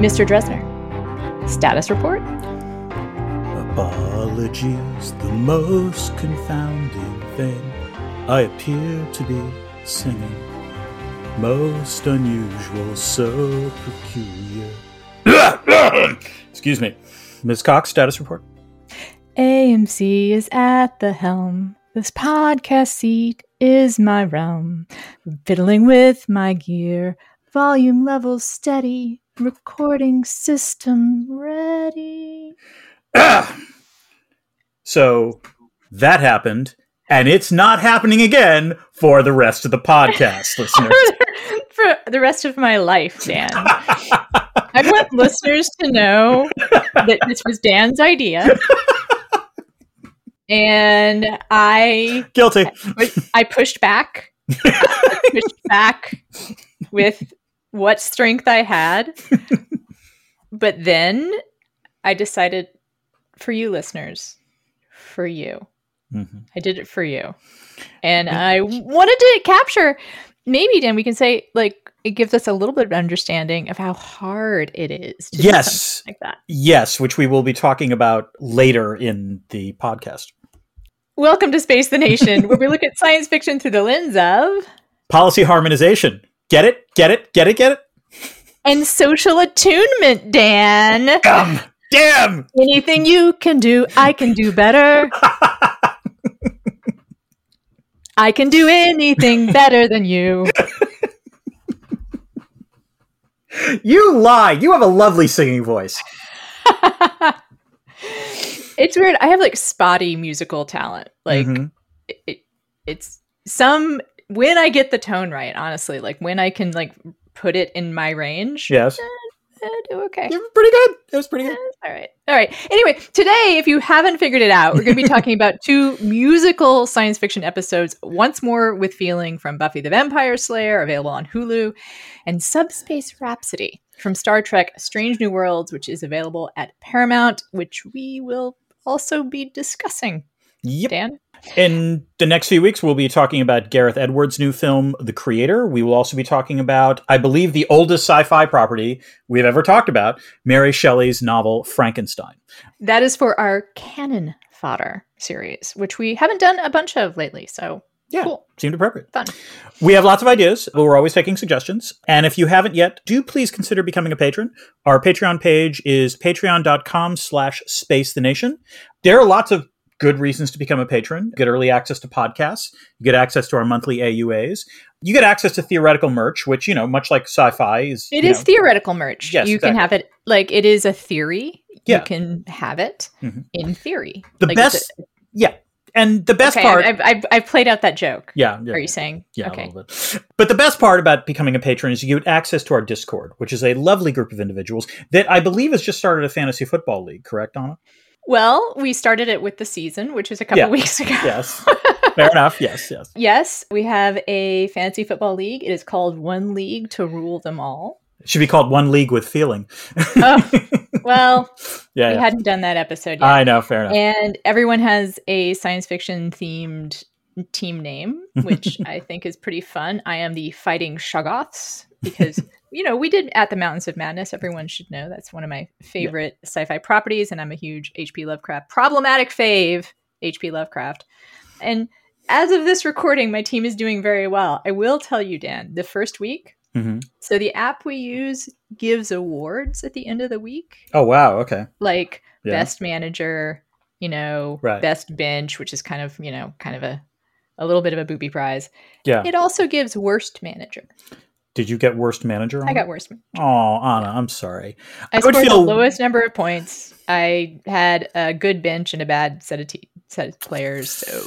Mr. Drezner, status report? Apologies, the most confounding thing I appear to be singing. Most unusual, so peculiar. Excuse me. Ms. Cox, status report. AMC is at the helm. This podcast seat is my realm. Fiddling with my gear. Volume levels steady. Recording system ready. Ah! So that happened, and it's not happening again for the rest of the podcast, listeners. For the rest of my life, Dan. I want listeners to know that this was Dan's idea. And I Guilty. I pushed back. I pushed back with what strength I had. But then I decided for you listeners, for you. Mhm. I did it for you. And I wanted to capture maybe Dan we can say like it gives us a little bit of understanding of how hard it is to do Yes. something like that. Yes, which we will be talking about later in the podcast. Welcome to Space the Nation, where we look at science fiction through the lens of Policy harmonization. Get it? Get it? Get it? Get it? and social attunement, Dan. Um, damn! Anything you can do, I can do better. I can do anything better than you. You lie. You have a lovely singing voice. it's weird. I have like spotty musical talent. Like Mhm. it, it, it's some when I get the tone right, honestly, like when I can like put it in my range. Yes. I do okay. You're pretty good. It was pretty eh, good. All right. All right. Anyway, today, if you haven't figured it out, we're going to be talking about two musical science fiction episodes Once More with Feeling from Buffy the Vampire Slayer, available on Hulu, and Subspace Rhapsody from Star Trek Strange New Worlds, which is available at Paramount, which we will also be discussing. Yep. Dan? In the next few weeks, we'll be talking about Gareth Edwards' new film, The Creator. We will also be talking about, I believe, the oldest sci fi property we've ever talked about, Mary Shelley's novel, Frankenstein. That is for our Canon Fodder series, which we haven't done a bunch of lately. So, Yeah, cool. seemed appropriate. Fun. We have lots of ideas, but we're always taking suggestions. And if you haven't yet, do please consider becoming a patron. Our Patreon page is patreon.com slash space the nation. There are lots of good reasons to become a patron. You get early access to podcasts. You get access to our monthly AUAs. You get access to theoretical merch, which, you know, much like sci-fi is. It is know- theoretical merch. Yes, you can have it like it is a theory. Yeah. You can have it Mhm. in theory. The Like, best, yeah. And the best okay, part. I've, I've, I've played out that joke. yeah, yeah. Are you saying? Yeah, a Okay. little bit. But the best part about becoming a patron is you get access to our Discord, which is a lovely group of individuals that I believe has just started a fantasy football league. Correct, Ana? Well, we started it with the season, which is a couple Yeah. weeks ago. Yes. Fair enough. Yes, yes. Yes, we have a fantasy football league. It is called One League to Rule Them All. It should be called One League with Feeling. Oh, well, yeah, we yeah. hadn't done that episode yet. I know. Fair enough. and everyone has a science fiction themed team name, which I think is pretty fun. I am the Fighting Shoggoths because, you know, we did At the Mountains of Madness. Everyone should know that's one of my favorite sci fi properties, and I'm a huge H.P. Lovecraft, problematic fave H.P. Lovecraft. And as of this recording, my team is doing very well. I will tell you, Dan, the first week, Mhm. so the app we use gives awards at the end of the week Oh wow. Okay. like Yeah. best manager, you know, Right. best bench, which is kind of, you know, kind of a a little bit of a booby prize. Yeah. It also gives worst manager. Did you get worst manager? I got worst. man- Oh, Ana, I'm sorry. I, I would scored feel- the lowest number of points. I had a good bench and a bad set of te- set of players. So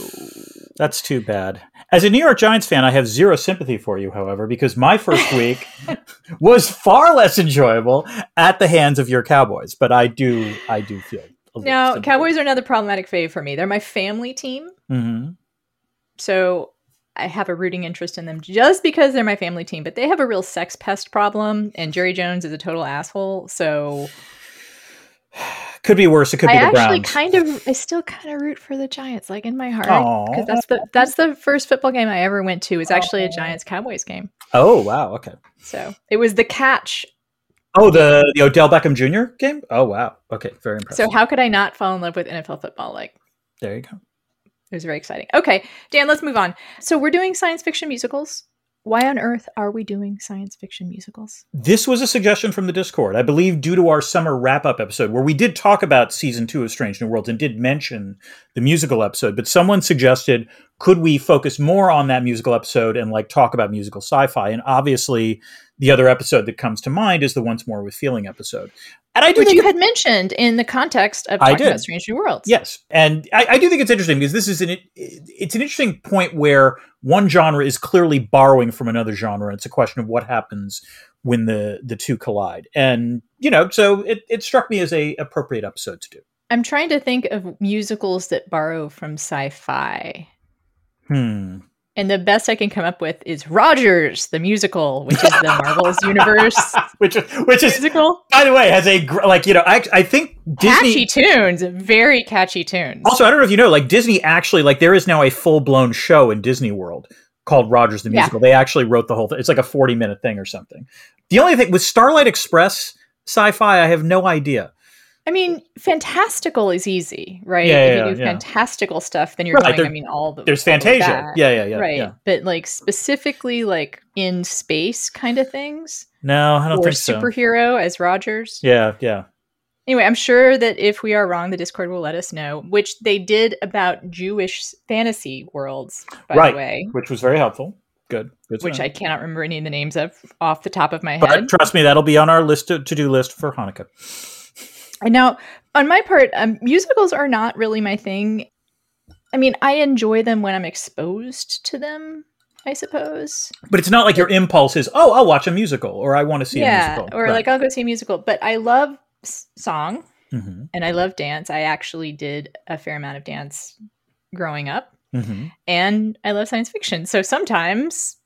That's too bad. As a New York Giants fan, I have zero sympathy for you, however, because my first week was far less enjoyable at the hands of your Cowboys. But I do, I do feel. a now sympathy. Cowboys are another problematic fave for me. They're my family team, Mhm. so I have a rooting interest in them just because they're my family team. But they have a real sex pest problem, and Jerry Jones is a total asshole. So Could be worse. It could I be the actually Browns. kind of, I still kind of root for the Giants, like in my heart, because that's the that's the first football game I ever went to. Is actually a Giants Cowboys game. oh wow. Okay. So it was the catch. Oh, the the Odell Beckham Jr. game. Oh wow. Okay. Very impressive. So how could I not fall in love with NFL football? Like there you go. It was very exciting. Okay, Dan, let's move on. So we're doing science fiction musicals. Why on earth are we doing science fiction musicals? This was a suggestion from the Discord, I believe, due to our summer wrap up episode, where we did talk about season two of Strange New Worlds and did mention the musical episode. But someone suggested, could we focus more on that musical episode and like talk about musical sci fi? And obviously, the other episode that comes to mind is the Once More with Feeling episode. And I do Which think you had mentioned in the context of I talking did. about Strange New Worlds. Yes, and I, I do think it's interesting because this is an it, it's an interesting point where one genre is clearly borrowing from another genre. and It's a question of what happens when the the two collide, and you know, so it, it struck me as a appropriate episode to do. I'm trying to think of musicals that borrow from sci-fi. Hmm. And the best I can come up with is Rogers, the musical, which is the Marvel's universe Which is which is musical. by the way has a gr- like you know I I think Disney Catchy tunes, very catchy tunes. Also, I don't know if you know, like Disney actually, like there is now a full blown show in Disney World called Rogers the Yeah. Musical. They actually wrote the whole thing. It's like a 40 minute thing or something. The only thing with Starlight Express sci fi, I have no idea. I mean, fantastical is easy, right? Yeah, if yeah, you do yeah. fantastical stuff, then you're Right, there- I mean, all the There's all Fantasia. that, Yeah, yeah, yeah. right. But like specifically, like in space kind of things, No, I don't or think so. superhero as Rogers. Yeah, yeah. Anyway, I'm sure that if we are wrong, the Discord will let us know, which they did about Jewish fantasy worlds, by right. the way, Which was very helpful. Good. Good which know. I cannot remember any of the names of off the top of my head. But trust me, that'll be on our list to do list for Hanukkah. And now, on my part, um, musicals are not really my thing. I mean, I enjoy them when I'm exposed to them, I suppose. But it's not like your impulse is, oh, I'll watch a musical or I want to see a yeah, musical. or like I'll go see a musical. But I love song hmm and I love dance. I actually did a fair amount of dance growing up. hmm and I love science fiction. So sometimes,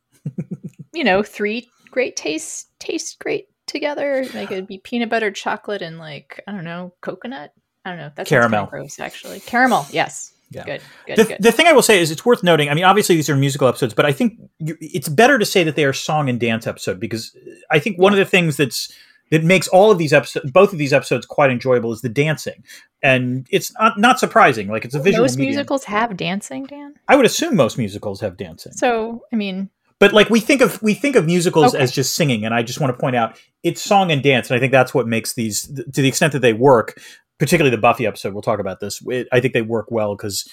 you know, three great tastes taste great together. Like it'd be peanut butter, chocolate, and like I don't know, coconut. I don't know. That's Caramel. gross, actually. Caramel, yes. Yeah. Good, good, the, good. the thing I will say is it's worth noting. I mean, obviously these are musical episodes, but I think you, it's better to say that they are song and dance episode because I think one of the things that's that makes all of these episodes, both of these episodes, quite enjoyable is the dancing, and it's not not surprising. Like it's a visual Most medium. musicals have dancing, Dan. I would assume most musicals have dancing, So I mean, but like we think of we think of musicals Okay. as just singing, and I just want to point out it's song and dance, and I think that's what makes these to the extent that they work. Particularly the Buffy episode, we'll talk about this. It, I think they work well because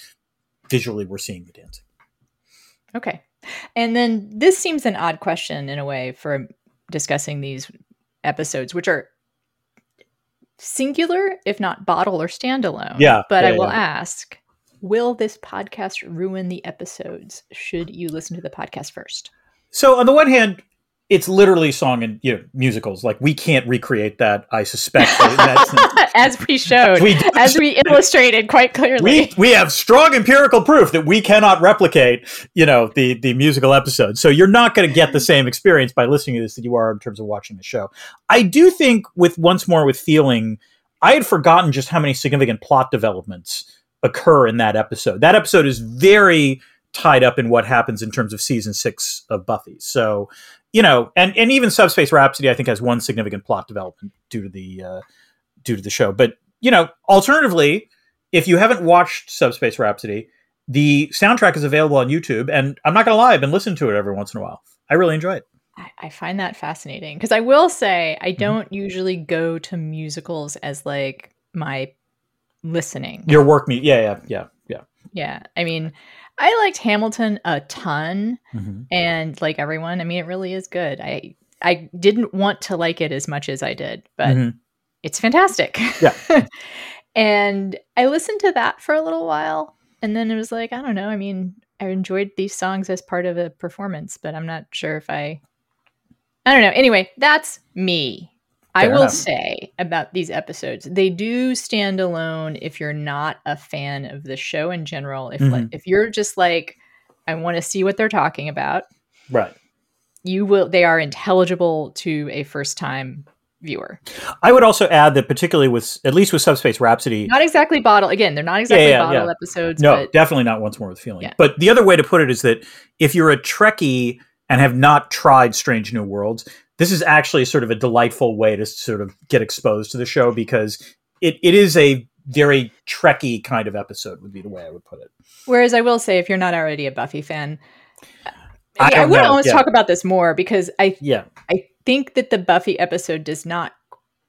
visually we're seeing the dancing. okay. And then this seems an odd question in a way for discussing these episodes, which are singular, if not bottle or standalone. Yeah, But yeah, I will yeah. ask Will this podcast ruin the episodes? Should you listen to the podcast first? So on the one hand, it's literally song and you know musicals. Like we can't recreate that. I suspect. as we showed, we as we illustrated quite clearly. We we have strong empirical proof that we cannot replicate. You know the the musical episode. So you're not going to get the same experience by listening to this that you are in terms of watching the show. I do think with once more with feeling, I had forgotten just how many significant plot developments occur in that episode. That episode is very tied up in what happens in terms of season six of Buffy. So you know, and and even Subspace Rhapsody, I think, has one significant plot development due to the uh, due to the show. But you know, alternatively, if you haven't watched Subspace Rhapsody, the soundtrack is available on YouTube, and I'm not gonna lie, I've been listening to it every once in a while. I really enjoy it. I, find that fascinating because I will say I mm-hmm. don't mm-hmm. usually go to musicals as like my listening. Your work me, yeah, yeah, yeah, yeah. Yeah, I mean, I liked Hamilton a ton, mm-hmm. and like everyone, I mean, it really is good. I I didn't want to like it as much as I did, but mm-hmm. it's fantastic. Yeah. and I listened to that for a little while, and then it was like, I don't know. I mean, I enjoyed these songs as part of a performance, but I'm not sure if I. I don't know. Anyway, that's me. I will enough. say about these episodes, they do stand alone if you're not a fan of the show in general. If mm-hmm. like, if you're just like, I want to see what they're talking about, right? You will. They are intelligible to a first time viewer. I would also add that, particularly with at least with Subspace Rhapsody, not exactly bottle. Again, they're not exactly yeah, yeah, bottle yeah. episodes. No, but, definitely not once more with feeling. But the other way to put it is that if you're a Trekkie and have not tried Strange New Worlds, this is actually sort of a delightful way to sort of get exposed to the show because it, it is a very Trekky kind of episode would be the way I would put it. Whereas I will say, if you're not already a Buffy fan, I, I, I would almost yeah. talk about this more because I yeah I think that the Buffy episode does not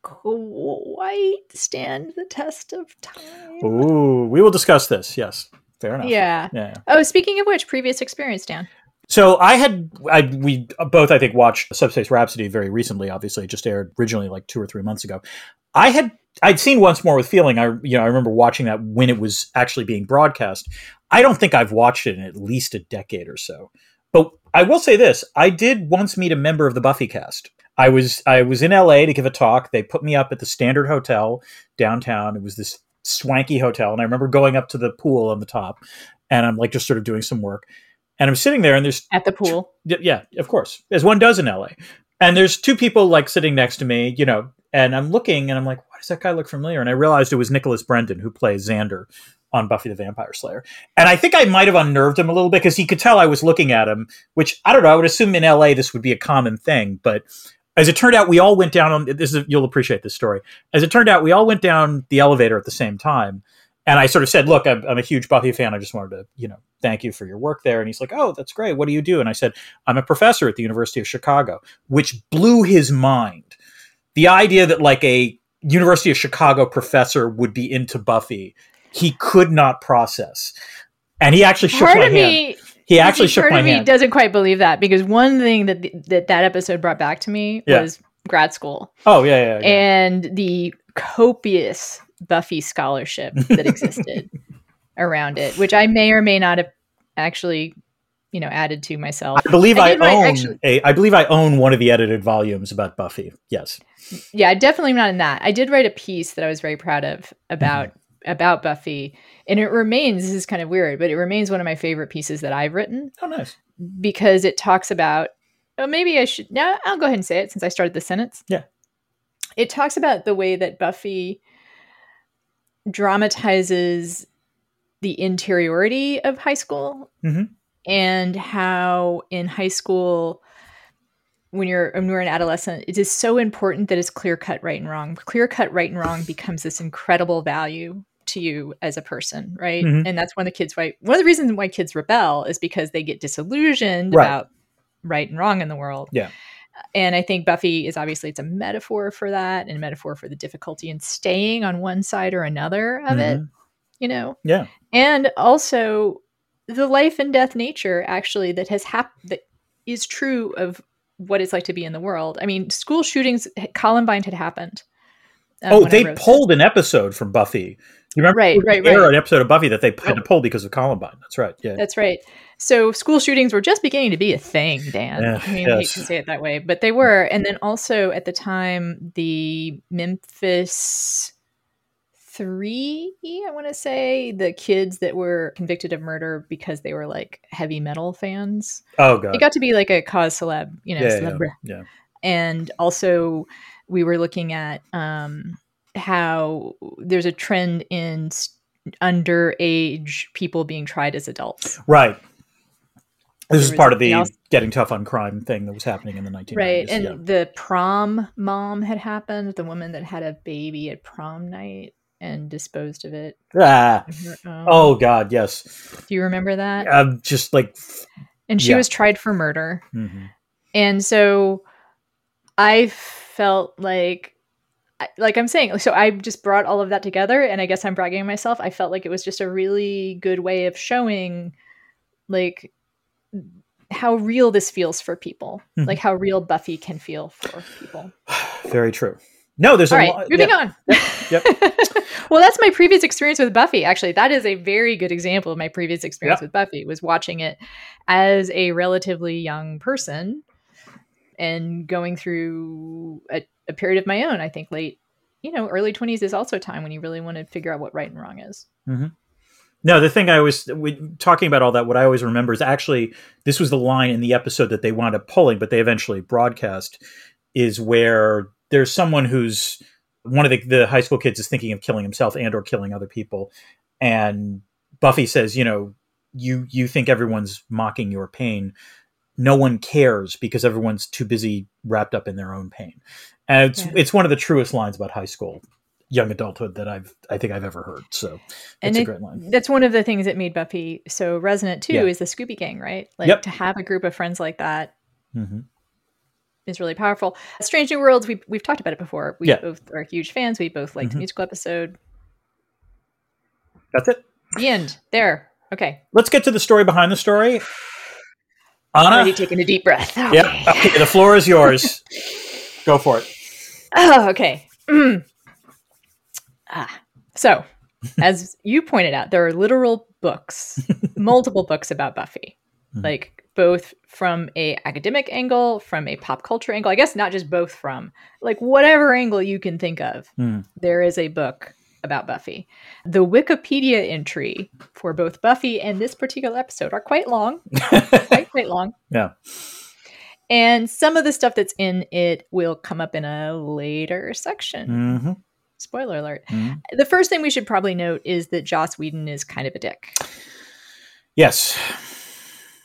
quite stand the test of time. Ooh, we will discuss this. Yes, fair enough. Yeah. yeah. Oh, speaking of which, previous experience, Dan. So I had I, we both I think watched Subspace Rhapsody very recently. Obviously, it just aired originally like two or three months ago. I had I'd seen once more with feeling. I you know I remember watching that when it was actually being broadcast. I don't think I've watched it in at least a decade or so. But I will say this: I did once meet a member of the Buffy cast. I was I was in LA to give a talk. They put me up at the Standard Hotel downtown. It was this swanky hotel, and I remember going up to the pool on the top, and I'm like just sort of doing some work and I'm sitting there, and there's at the pool. yeah, of course, as one does in LA. And there's two people like sitting next to me, you know, and I'm looking, and I'm like, why does that guy look familiar? And I realized it was Nicholas Brendon who plays Xander on Buffy the Vampire Slayer. And I think I might have unnerved him a little bit because he could tell I was looking at him, which I don't know. I would assume in LA this would be a common thing, but as it turned out, we all went down on this. Is, you'll appreciate this story. As it turned out, we all went down the elevator at the same time and I sort of said, "Look, I'm, I'm, a huge Buffy fan. I just wanted to, you know, thank you for your work there." And he's like, "Oh, that's great. What do you do?" And I said, "I'm a professor at the University of Chicago," which blew his mind. The idea that like a University of Chicago professor would be into Buffy, he could not process, and he actually shook part my hand. Me, he actually shook my hand. Me doesn't quite believe that because one thing that that that episode brought back to me yeah. was grad school. Oh yeah, yeah, yeah. and the copious Buffy scholarship that existed around it, which I may or may not have actually, you know, added to myself. I believe I, I own actually, a. I believe I own one of the edited volumes about Buffy. Yes. Yeah, definitely not in that. I did write a piece that I was very proud of about mm-hmm. about Buffy, and it remains. This is kind of weird, but it remains one of my favorite pieces that I've written. Oh, nice. Because it talks about. Oh, maybe I should. Now I'll go ahead and say it since I started the sentence. Yeah. It talks about the way that Buffy dramatizes the interiority of high school mm-hmm. and how in high school when you're when you're an adolescent it is so important that it's clear cut right and wrong clear cut right and wrong becomes this incredible value to you as a person right mm-hmm. and that's one of the kids why one of the reasons why kids rebel is because they get disillusioned right. about right and wrong in the world yeah and I think Buffy is obviously it's a metaphor for that and a metaphor for the difficulty in staying on one side or another of mm-hmm. it, you know. Yeah. And also the life and death nature actually that has happened that is true of what it's like to be in the world. I mean, school shootings Columbine had happened. um, oh, they pulled an episode from Buffy. You remember? Right, right, right. An episode of Buffy that they had to pull because of Columbine. That's right. Yeah. That's right. So school shootings were just beginning to be a thing, Dan. Yeah, I mean, I hate to say it that way, but they were. And then also at the time, the Memphis Three, I want to say, the kids that were convicted of murder because they were like heavy metal fans. oh god. It got to be like a cause celeb, you know, yeah, yeah, celebre. yeah. and also we were looking at um, how there's a trend in underage people being tried as adults Right. This is was part of the else- getting tough on crime thing that was happening in the 1990s. right and yeah. the prom mom had happened the woman that had a baby at prom night and disposed of it Ah. on her own. Oh god, yes. do you remember that Um, just like and she yeah. was tried for murder mhm. and so i felt like like i'm saying so i just brought all of that together and i guess i'm bragging myself i felt like it was just a really good way of showing like how real this feels for people Mhm. like how real buffy can feel for people very true. No, there's all a right lot. moving yeah. on Yep. well that's my previous experience with buffy actually that is a very good example of my previous experience Yep. with buffy was watching it as a relatively young person and going through a, a period of my own i think late you know early 20s is also a time when you really want to figure out what right and wrong is No, the thing I was we, talking about all that. What I always remember is actually this was the line in the episode that they wound up pulling, but they eventually broadcast. Is where there's someone who's one of the, the high school kids is thinking of killing himself and or killing other people, and Buffy says, you know, you you think everyone's mocking your pain. No one cares because everyone's too busy wrapped up in their own pain, and it's Yeah. it's one of the truest lines about high school, young adulthood that I've I think I've ever heard. So and it's a it- great line. that's one of the things that made buffy so resonant too Yeah. is the scooby gang right like Yep. to have a group of friends like that hmm is really powerful. Strange New Worlds, we, we've talked about it before. We Yeah. both are huge fans. We both liked the Mhm. musical episode. That's it. The end. There. Okay. Let's get to the story behind the story. Ana, Already taking a deep breath. Okay. yep. Okay, the floor is yours. Go for it. Oh, okay. Mm. Ah. So, as you pointed out, there are literal books, multiple books about Buffy, Mhm. like both from a academic angle, from a pop culture angle. I guess not just both from, like whatever angle you can think of. Hmm. there is a book about Buffy. The Wikipedia entry for both Buffy and this particular episode are quite long, quite quite long. Yeah. And some of the stuff that's in it will come up in a later section. hmm Spoiler alert. Mhm. The first thing we should probably note is that Joss Whedon is kind of a dick. Yes.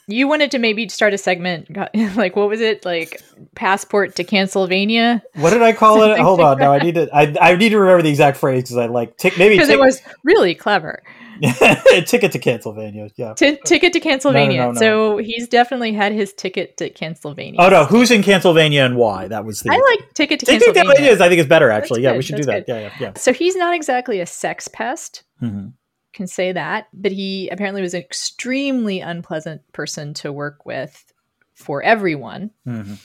You wanted to maybe start a segment, like what was it, like passport to Cancelvania? What did I call it? Hold on. No, I need to. I, I need to remember the exact phrase because I like tick maybe Because it was really clever. ticket to Pennsylvania. Yeah. T- ticket to Cancelvania. no, no. So he's definitely had his ticket to Cancelvania. Oh no, who's in Pennsylvania and why? That was the. I like ticket to Ticket to Cancelvania. Is I think is better actually. yeah, good, we should do that's that. Yeah, yeah, yeah. So he's not exactly a sex pest, hmm can say that, but he apparently was an extremely unpleasant person to work with for everyone. hmm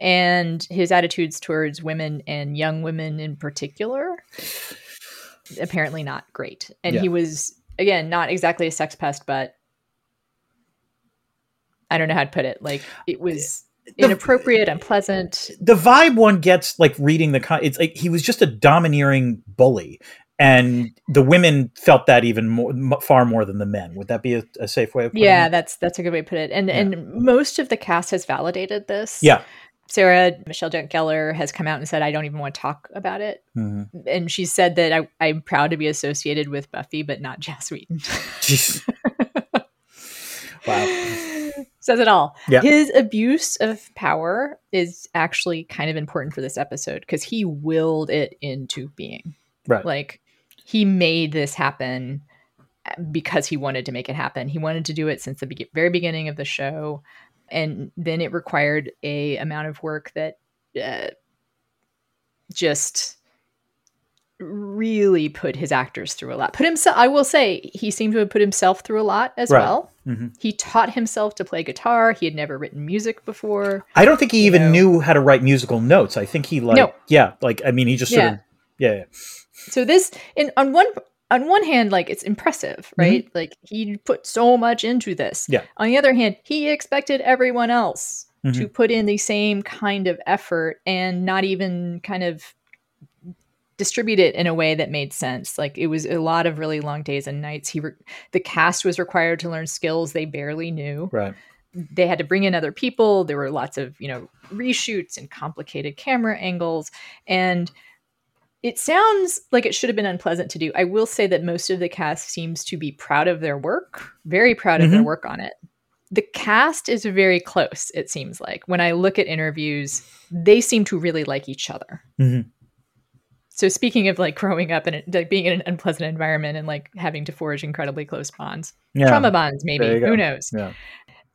And his attitudes towards women and young women in particular, apparently not great. And Yeah. he was, again, not exactly a sex pest, but I don't know how to put it. Like it was inappropriate, unpleasant. the vibe one gets like reading the con- it's like he was just a domineering bully and the women felt that even more far more than the men would that be a, a safe way of putting Yeah, it? that's that's a good way to put it. And Yeah. and most of the cast has validated this. yeah Sarah Michelle Jack Gellar has come out and said, I don't even want to talk about it. Mhm. And she said that I, I'm proud to be associated with Buffy, but not Joss Whedon. Wow Says it all. Yeah. His abuse of power is actually kind of important for this episode because he willed it into being. right Like he made this happen uh, because he wanted to make it happen. He wanted to do it since the be- very beginning of the show, and then it required a amount of work that uh, just really put his actors through a lot. Put himself, I will say, he seemed to have put himself through a lot as Right. well. Mhm. He taught himself to play guitar. He had never written music before. i don't think he even know. knew how to write musical notes i think he like No. yeah like i mean he just sort Yeah. of Yeah, yeah. So this, in on one on one hand, like it's impressive, right? Like he put so much into this. Yeah. On the other hand, he expected everyone else to Mhm. put in the same kind of effort and not even kind of distribute it in a way that made sense. Like it was a lot of really long days and nights. He re- the cast was required to learn skills they barely knew. Right. They had to bring in other people. There were lots of, you know, reshoots and complicated camera angles and it sounds like it should have been unpleasant to do. I will say that most of the cast seems to be proud of their work, very proud of their Mhm. work on it. The cast is very close, it seems like. When I look at interviews, they seem to really like each other. Mhm. So speaking of like growing up and like being in an unpleasant environment and like having to forge incredibly close bonds, Yeah. trauma bonds maybe, There you go. who knows? Yeah.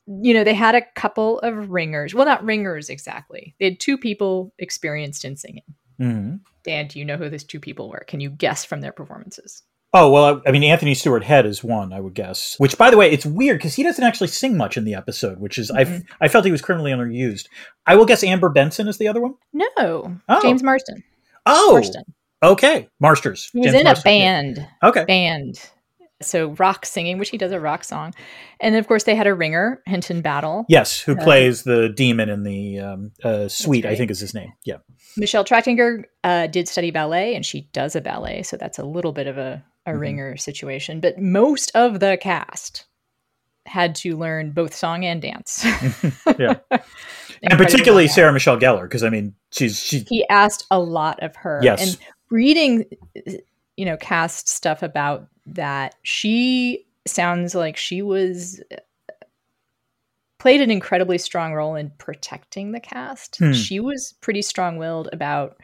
You know, they had a couple of ringers. Well, not ringers exactly. They had two people experienced in singing. Mhm. Dan, do you know who those two people were? Can you guess from their performances? Oh well, I, I mean, Anthony Stewart Head is one, I would guess. Which, by the way, it's weird because he doesn't actually sing much in the episode, which is I Mhm. I felt he was criminally underused. I will guess Amber Benson is the other one. No, Oh. James Marston. Oh, Marston. okay, Marsters. He was James in Marston, a band. Okay, Band. So rock singing, which he does a rock song, and of course they had a ringer, Hinton Battle. yes, who Uh, plays the demon in the um, uh, Sweet? I think is his name. Yeah. Michelle Trachtenberg uh, did study ballet, and she does a ballet, so that's a little bit of a, a Mhm. ringer situation. But most of the cast had to learn both song and dance. Yeah. and particularly. Sarah Michelle Gellar, because I mean, she's she. he asked a lot of her. Yes. And reading, you know, cast stuff about that, she sounds like she was played an incredibly strong role in protecting the cast. Hmm. She was pretty strong-willed about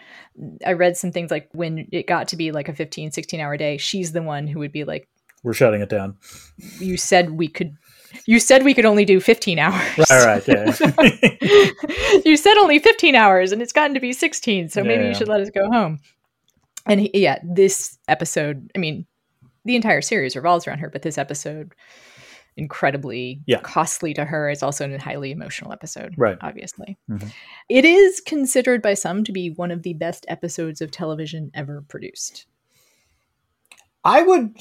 I read some things like when it got to be like a 15 16 hour day, she's the one who would be like We're shutting it down. you said we could you said we could only do 15 hours. All right. Yeah. you said only 15 hours and it's gotten to be 16 so maybe Yeah. you should let us go home and he, yeah this episode i mean the entire series revolves around her but this episode incredibly Yeah. costly to her it's also a highly emotional episode Right. obviously Mhm. It is considered by some to be one of the best episodes of television ever produced I would.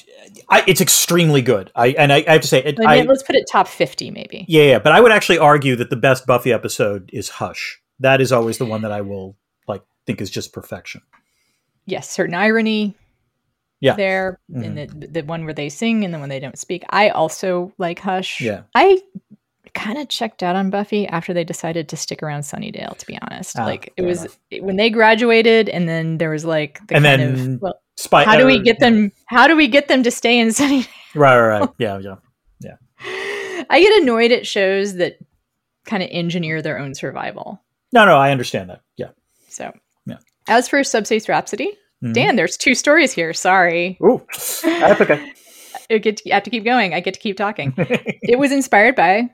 I, it's extremely good. I and I, I have to say, it, I mean, I, let's put it top 50 maybe Yeah, yeah, but I would actually argue that the best Buffy episode is Hush. That is always the one that I will like think is just perfection. yes certain irony Yeah. there and the the one where they sing and the one they don't speak i also like hush Yeah. i kind of checked out on buffy after they decided to stick around sunnydale to be honest Ah, like it was enough. when they graduated and then there was like the And kind then of well, Spy. how do we uh, get them how do we get them to stay in sunnydale Right, right, right. Yeah, yeah. Yeah. I get annoyed at shows that kind of engineer their own survival No, no, I understand that. Yeah. so Yeah. as for subspace rhapsody Mhm. dan there's two stories here sorry Ooh, that's okay. I get to, I have to keep going. I get to keep talking. it was inspired by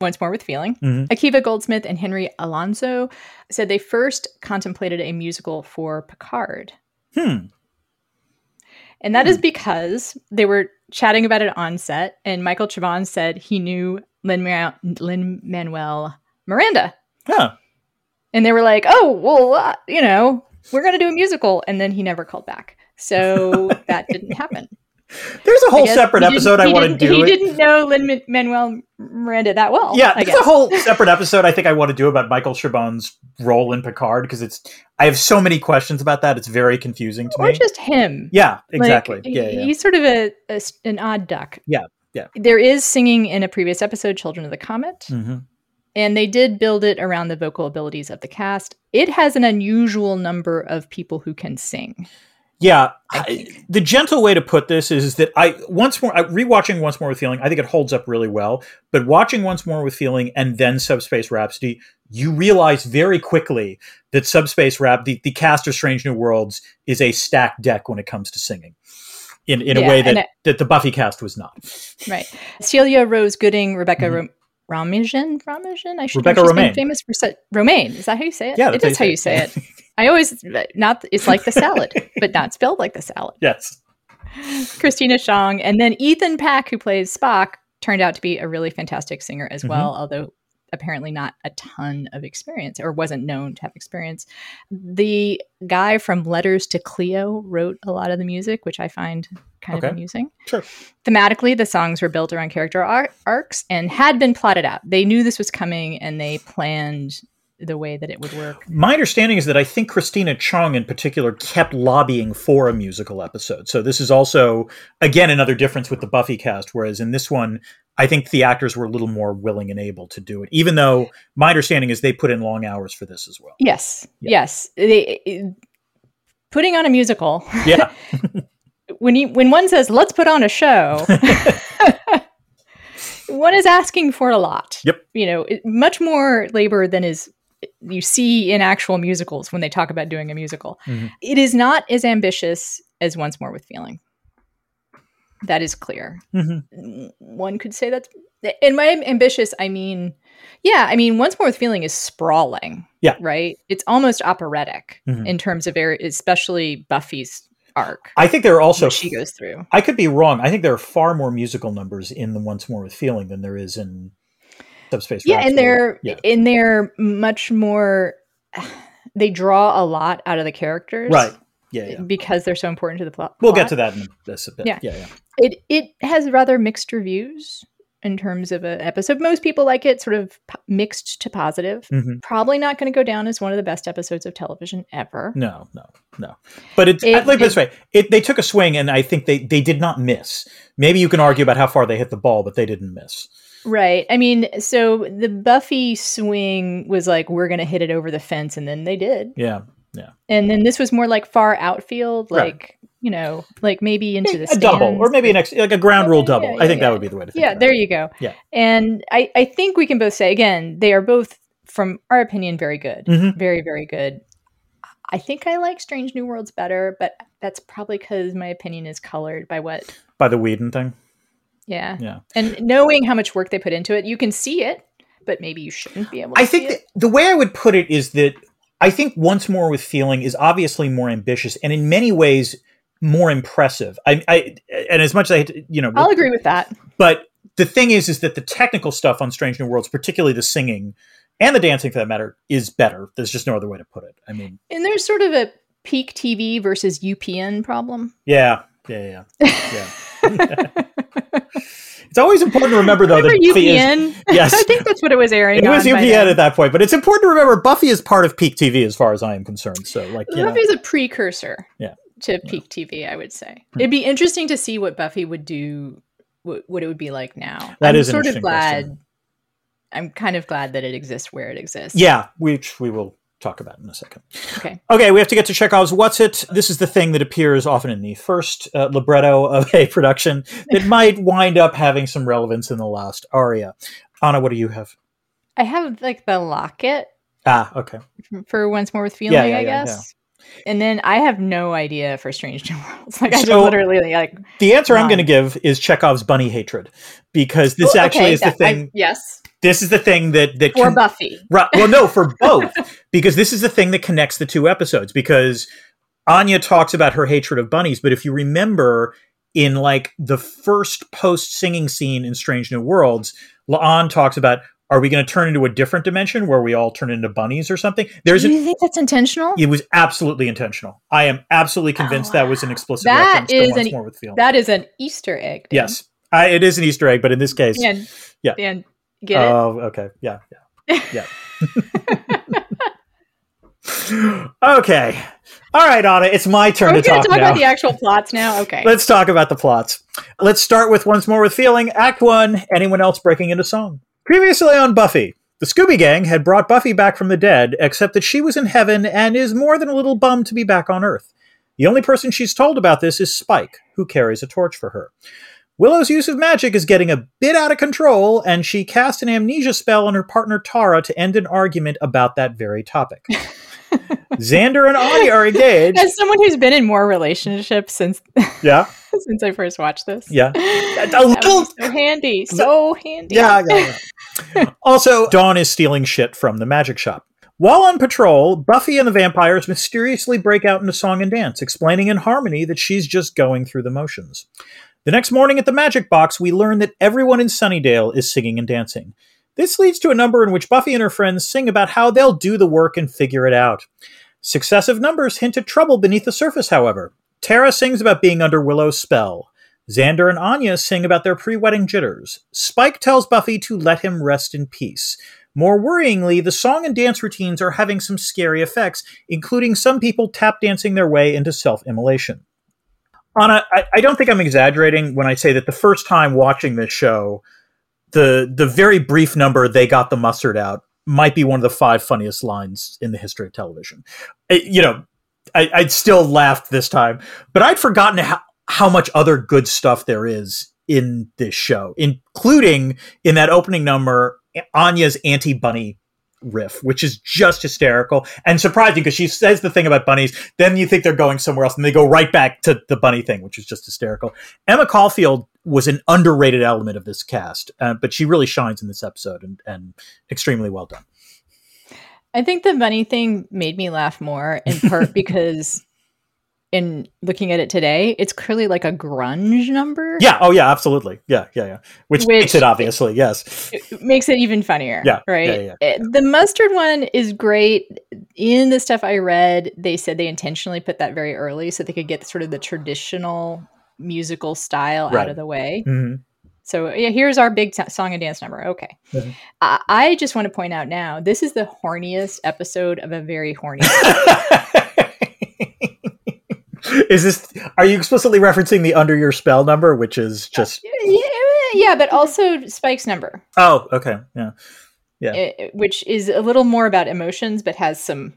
Once More with Feeling. Mhm. Akiva Goldsman and Henry Alonso said they first contemplated a musical for Picard. Hmm. And that is because they were chatting about it on set, and Michael Chabon said he knew Lin Manuel Miranda. Yeah. And they were like, oh, well, uh, you know, we're going to do a musical. And then he never called back. So that didn't happen. There's a whole separate episode I want to do. He it. didn't know Lin Manuel Miranda that well. Yeah, I there's a whole separate episode I think I want to do about Michael Chabon's role in Picard because it's I have so many questions about that. It's very confusing to or me. Or just him. yeah, exactly. he- yeah, yeah. He's sort of a, a an odd duck. Yeah, yeah. There is singing in a previous episode, Children of the Comet, Mhm. And they did build it around the vocal abilities of the cast. It has an unusual number of people who can sing. Yeah, I, the gentle way to put this is that I once more I, rewatching once more with feeling. I think it holds up really well. But watching once more with feeling and then Subspace Rhapsody, you realize very quickly that Subspace Rap, the, the cast of Strange New Worlds, is a stacked deck when it comes to singing. In, in a way that, it- that the Buffy cast was not. Right. Celia Rose Gooding, Rebecca Mhm. Romijan, Romijan. I should Rebecca Romijn. famous for se- Romaine. Is that how you say it? Yeah, it is how you say it. I always not. It's like the salad, but not spelled like the salad. Yes. Christina Chong, and then Ethan Peck, who plays Spock, turned out to be a really fantastic singer as Mhm. well. Although apparently not a ton of experience or wasn't known to have experience. The guy from Letters to Cleo wrote a lot of the music, which I find kind Okay. of amusing. Sure. Thematically, the songs were built around character ar- arcs and had been plotted out. They knew this was coming and they planned the way that it would work. My understanding is that I think Christina Chong in particular kept lobbying for a musical episode. So this is also again another difference with the Buffy cast whereas in this one I think the actors were a little more willing and able to do it. Even though my understanding is they put in long hours for this as well. Yes, Yeah. yes. They, putting on a musical. Yeah. when you when one says let's put on a show one is asking for a lot Yep. you know it- much more labor than is you see in actual musicals when they talk about doing a musical Mhm. It is not as ambitious as once more with feeling that is clear Mhm. one could say that's and by ambitious i mean yeah i mean once more with feeling is sprawling Yeah. right it's almost operatic Mhm. in terms of especially buffy's arc I think there are also she goes through I could be wrong. I think there are far more musical numbers in the Once More with Feeling than there is in Subspace. yeah Rhapsody. and they're yeah. and they're much more they draw a lot out of the characters right. Yeah, yeah. because they're so important to the plot We'll get to that in this a bit. Yeah. yeah, yeah. it it has rather mixed reviews in terms of an episode most people like it sort of p- mixed to positive Mhm. probably not going to go down as one of the best episodes of television ever No, no, no. But it's It- let me put it this way: it, they took a swing, and I think they they did not miss. Maybe you can argue about how far they hit the ball, but they didn't miss. right i mean so the buffy swing was like we're going to hit it over the fence and then they did Yeah, yeah. and then this was more like far outfield Right. You know like maybe into the a double, or maybe an ex, like a ground rule double. Yeah, I think yeah, that would be the way to think. yeah there it. you go Yeah. and I, I think we can both say again they are both from our opinion very good Mhm. very very good i think i like strange new worlds better but that's probably because my opinion is colored by what by the Whedon thing. yeah Yeah, and knowing how much work they put into it you can see it but maybe you shouldn't be able to I think that the way I would put it is that I think once more with feeling is obviously more ambitious and in many ways more impressive. I, I and as much as I, to- you know, i'll agree with that But the thing is, is that the technical stuff on Strange New Worlds, particularly the singing and the dancing for that matter, is better. There's just no other way to put it. I mean, and there's sort of a peak tv versus upn problem yeah, yeah, yeah, yeah. it's always important to remember though Remember that Buffy is. UPN? Yes. I think that's what it was airing. It was UPN at that point, but it's important to remember Buffy is part of peak TV as far as I am concerned. So, like, you know, a precursor Yeah. To peak TV, I would say. It'd be interesting to see what Buffy would do, what, what it would be like now. That I'm is sort of glad. question. I'm kind of glad that it exists where it exists. yeah, which we will talk about in a second. Okay. Okay, we have to get to Chekhov's What's It. This is the thing that appears often in the first uh, libretto of a production that might wind up having some relevance in the last aria. Ana, what do you have? I have like the locket Ah, okay. for Once More with Feeling, Yeah, yeah, I yeah, guess. And then I have no idea for Strange New Worlds. Like I just So- literally like The answer I'm going to give is Chekhov's bunny hatred because this actually okay, is the that- I- thing. yes, this is the thing that that for con- Buffy. Right. Well, no, for both, because this is the thing that connects the two episodes. Because Anya talks about her hatred of bunnies, but if you remember in like the first post singing scene in Strange New Worlds, Laan talks about, "Are we going to turn into a different dimension where we all turn into bunnies or something?" There's Do a, you think that's intentional? it was absolutely intentional. I am absolutely convinced that was an oh, explicit That reference to is once an- more with feeling. That is an Easter egg. Dan. yes, I, it is an Easter egg, but in this case, Dan, Yeah. Dan, get it? Oh, okay. Yeah, yeah, yeah. okay. All right, Ana, it's my turn to going talk, to talk about the actual plots now? Okay. Let's talk about the plots. Let's start with Once More with Feeling, Act 1, Anyone Else Breaking into Song. Previously on Buffy, the Scooby Gang had brought Buffy back from the dead, except that she was in heaven and is more than a little bummed to be back on Earth. The only person she's told about this is Spike, who carries a torch for her. Willow's use of magic is getting a bit out of control, and she cast an amnesia spell on her partner Tara to end an argument about that very topic. Xander and Anya are engaged. As someone who's been in more relationships since Yeah, since I first watched this, yeah. A that little so handy, so handy. Yeah, yeah, yeah. also, Dawn is stealing shit from the magic shop. While on patrol, Buffy and the vampires mysteriously break out into song and dance, explaining in harmony that she's just going through the motions. The next morning at the magic box, we learn that everyone in Sunnydale is singing and dancing. This leads to a number in which Buffy and her friends sing about how they'll do the work and figure it out. Successive numbers hint at trouble beneath the surface, however. Tara sings about being under Willow's spell. Xander and Anya sing about their pre wedding jitters. Spike tells Buffy to let him rest in peace. More worryingly, the song and dance routines are having some scary effects, including some people tap dancing their way into self immolation. Ana, I, I, don't think I'm exaggerating when I say that the first time watching this show, the the very brief number they got the mustard out might be one of the five funniest lines in the history of television. It, you know, I, I'd still laughed this time, but I'd forgotten how, how much other good stuff there is in this show, including in that opening number, Anya's anti bunny riff, which is just hysterical and surprising because she says the thing about bunnies, then you think they're going somewhere else, and they go right back to the bunny thing, which is just hysterical. Emma Caulfield was an underrated element of this cast, uh, but she really shines in this episode and, and extremely well done. I think the bunny thing made me laugh more in part because in looking at it today, it's clearly like a grunge number. Yeah. Oh, yeah. Absolutely. Yeah. Yeah. Yeah. Which, Which makes it obviously yes. It makes it even funnier. Yeah. Right. Yeah, yeah, yeah. Eh, the mustard one is great. In the stuff I read, they said they intentionally put that very early so they could get sort of the traditional musical style right. out of the way. Mm-hmm. So yeah, here's our big t- song and dance number. Okay, mm-hmm. uh, I just want to point out now this is the horniest episode of a very horny. is this? Are you explicitly referencing the under your spell number, which is just? Yeah, yeah, but also Spike's number. Oh, okay, yeah, yeah. It, which is a little more about emotions, but has some.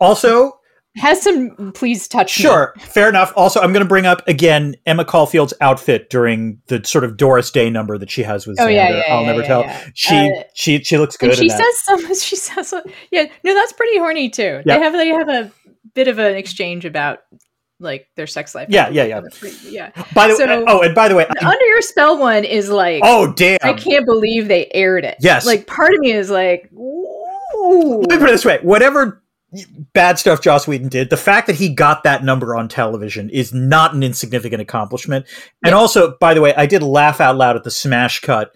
Also, has some please touch sure me. fair enough also i'm going to bring up again emma caulfield's outfit during the sort of doris day number that she has with oh, Xander. Yeah, yeah, i'll yeah, never tell she uh, she she looks good she says some she says some, yeah no that's pretty horny too they have they have a bit of an exchange about like their sex life. Yeah, yeah, yeah. Yeah. By the so, way, oh, and by the way, I, Under Your Spell one is like, oh damn, I can't believe they aired it. Yes, like part of me is like, Ooh. Let me put it this way: whatever bad stuff Joss Whedon did, the fact that he got that number on television is not an insignificant accomplishment. And also, by the way, I did laugh out loud at the smash cut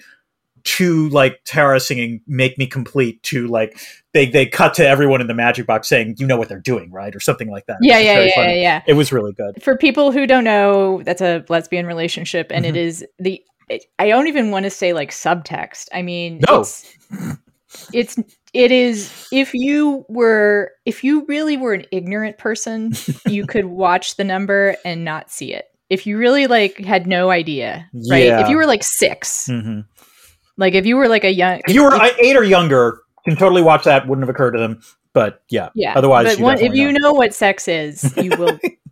to like Tara singing "Make Me Complete" to like they they cut to everyone in the magic box saying, "You know what they're doing, right?" or something like that. Yeah, yeah, yeah, yeah. It was really good. For people who don't know, that's a lesbian relationship, and mm-hmm. it is the. It, I don't even want to say like subtext. I mean, no. it's it's it is if you were if you really were an ignorant person you could watch the number and not see it if you really like had no idea right yeah. if you were like 6 mm-hmm. like if you were like a young if you were if, eight or younger can totally watch that wouldn't have occurred to them but yeah yeah otherwise but one, if you know. know what sex is you will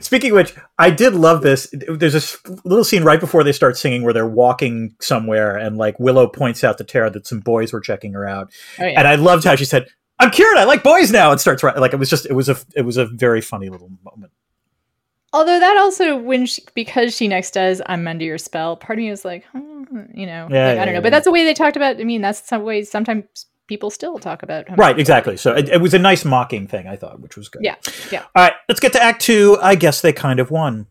Speaking of which, I did love this. There's this little scene right before they start singing where they're walking somewhere, and like Willow points out to Tara that some boys were checking her out, oh, yeah. and I loved how she said, "I'm cured. I like boys now." And starts right like it was just it was a it was a very funny little moment. Although that also when she, because she next does I'm under your spell, part of me was like, hmm, you know, yeah, like, yeah, I don't know, but that's the way they talked about. I mean, that's some way sometimes people still talk about right exactly. So it, it, was a nice mocking thing i thought which was good. Yeah yeah. All right let's get to act two. I guess they kind of won.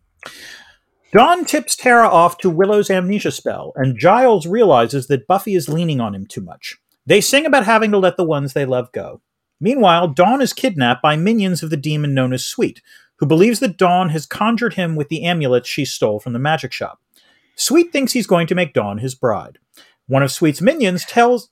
Dawn tips tara off to willow's amnesia spell and giles realizes that buffy is leaning on him too much. They sing about having to let the ones they love go. Meanwhile dawn is kidnapped by minions of the demon known as sweet who believes that dawn has conjured him with the amulet she stole from the magic shop. Sweet thinks he's going to make dawn his bride. One of sweet's minions tells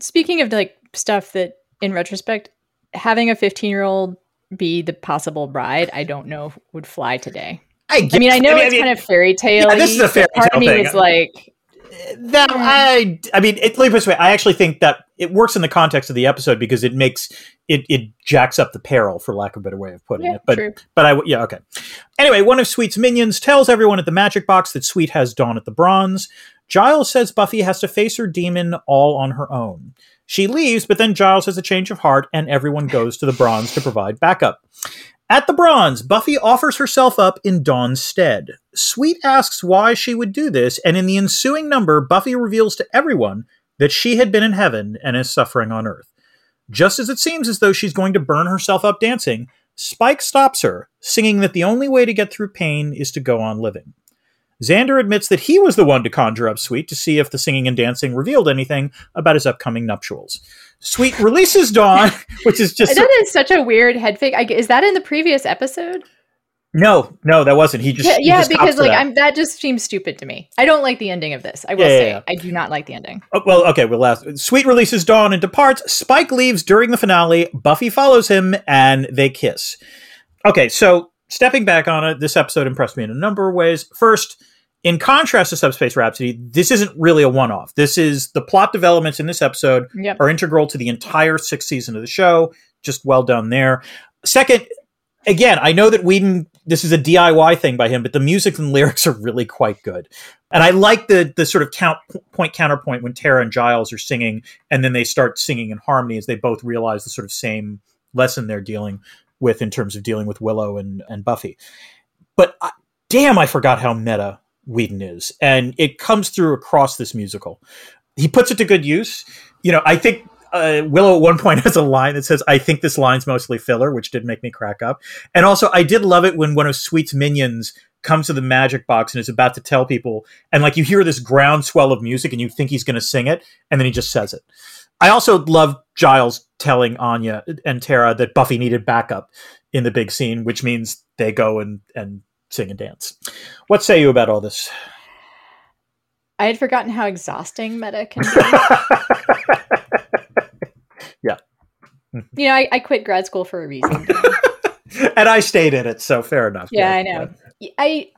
speaking of like stuff that in retrospect having a 15 year old be the possible bride i don't know would fly today. I, I mean i know I mean, it's I mean, kind of fairy tale yeah, this is a fairy part tale of me thing. is like uh, that hmm. I I mean it let me put this way I actually think that it works in the context of the episode because it makes it it jacks up the peril for lack of a better way of putting yeah, it but true. but I yeah okay. Anyway one of Sweet's minions tells everyone at the magic box that Sweet has Dawn at the bronze Giles says Buffy has to face her demon all on her own she leaves, but then Giles has a change of heart and everyone goes to the bronze to provide backup. At the bronze, Buffy offers herself up in Dawn's stead. Sweet asks why she would do this, and in the ensuing number, Buffy reveals to everyone that she had been in heaven and is suffering on earth. Just as it seems as though she's going to burn herself up dancing, Spike stops her, singing that the only way to get through pain is to go on living. Xander admits that he was the one to conjure up Sweet to see if the singing and dancing revealed anything about his upcoming nuptials. Sweet releases Dawn, which is just that is such a weird head fake. I, is that in the previous episode? No, no, that wasn't. He just yeah, he just because like that. I'm that just seems stupid to me. I don't like the ending of this. I will Yeah, yeah, say yeah. I do not like the ending. Oh, well, okay, well, last Sweet releases Dawn and departs. Spike leaves during the finale. Buffy follows him, and they kiss. Okay, so stepping back on it, this episode impressed me in a number of ways. First, in contrast to Subspace Rhapsody, this isn't really a one-off. This is the plot developments in this episode Yep. are integral to the entire sixth season of the show. Just well done there. Second, again, I know that Whedon, this is a DIY thing by him, but the music and lyrics are really quite good. And I like the the sort of count point counterpoint when Tara and Giles are singing, and then they start singing in harmony as they both realize the sort of same lesson they're dealing with in terms of dealing with Willow and, and Buffy. But I, damn, I forgot how meta Whedon is, and it comes through across this musical. He puts it to good use. You know, I think uh, Willow at one point has a line that says, "I think this line's mostly filler," which did make me crack up. And also, I did love it when one of Sweet's minions comes to the magic box and is about to tell people, and like you hear this groundswell of music, and you think he's going to sing it, and then he just says it. I also love Giles telling Anya and Tara that Buffy needed backup in the big scene, which means they go and and sing and dance. What say you about all this? I had forgotten how exhausting meta can be. yeah, you know, I, I quit grad school for a reason. and I stayed in it, so fair enough. yeah, I know. I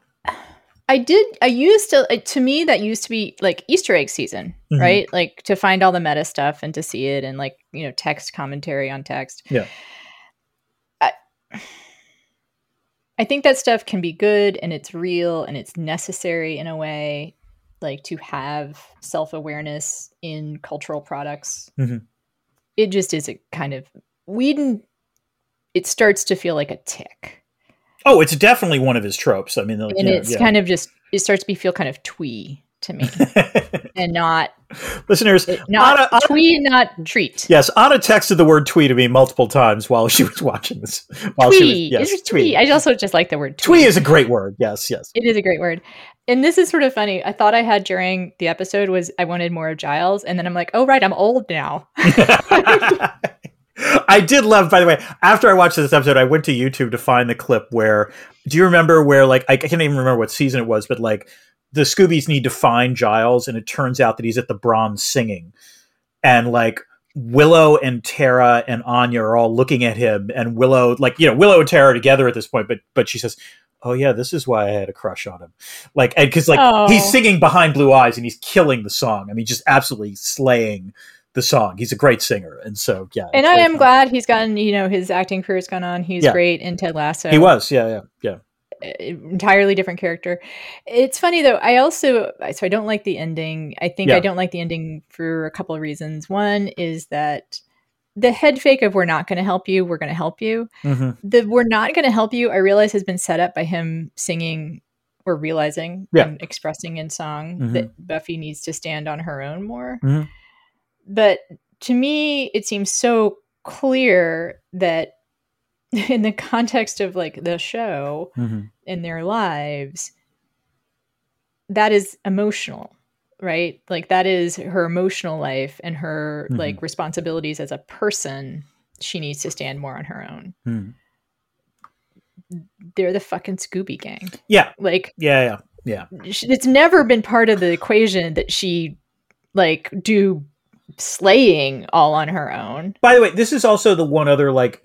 I did. I used to. uh, To me, that used to be like Easter egg season, Mhm. right? Like to find all the meta stuff and to see it, and like you know, text commentary on text. Yeah. I, I think that stuff can be good and it's real and it's necessary in a way, like to have self awareness in cultural products. Mhm. It just is a kind of Whedon. It starts to feel like a tick Oh, it's definitely one of his tropes. I mean, like, and know, it's yeah. kind of just it starts to be feel kind of twee to me and not listeners. not Ana, Ana- twee not treat yes, Ana texted the word "twee" to me multiple times while she was watching this. While she was, twee yes, twee i also just like the word twee. Twee is a great word. Yes, yes. it is a great word and this is sort of funny i thought i had during the episode was i wanted more of giles and then i'm like oh right i'm old now I did love, by the way, after I watched this episode, I went to YouTube to find the clip where, do you remember where, like, I can't even remember what season it was, but like the Scoobies need to find Giles, and it turns out that he's at the Bronze singing. And like Willow and Tara and Anya are all looking at him, and Willow, like, you know, Willow and Tara are together at this point, but, but she says, Oh yeah, this is why I had a crush on him. Like, and because like Oh. he's singing behind blue eyes and he's killing the song. I mean, just absolutely slaying the song. He's a great singer, and so yeah. and i am fun. glad he's gotten you know his acting career's gone on he's Yeah. great in ted lasso He was, yeah, yeah, yeah. entirely different character. It's funny though. I also so I don't like the ending. I think Yeah. I don't like the ending for a couple of reasons. One is that the head fake of "we're not going to help you, we're going to help you." hmm The "we're not going to help you" I realize has been set up by him singing or realizing Yeah. and expressing in song Mhm. that Buffy needs to stand on her own more. Mhm. But to me, it seems so clear that in the context of like the show hmm in their lives that is emotional right? Like that is her emotional life and her Mhm. like responsibilities as a person she needs to stand more on her own. Hmm they're the fucking scooby gang. Yeah, like yeah, yeah, yeah. it's never been part of the equation that she like do slaying all on her own By the way, this is also the one other like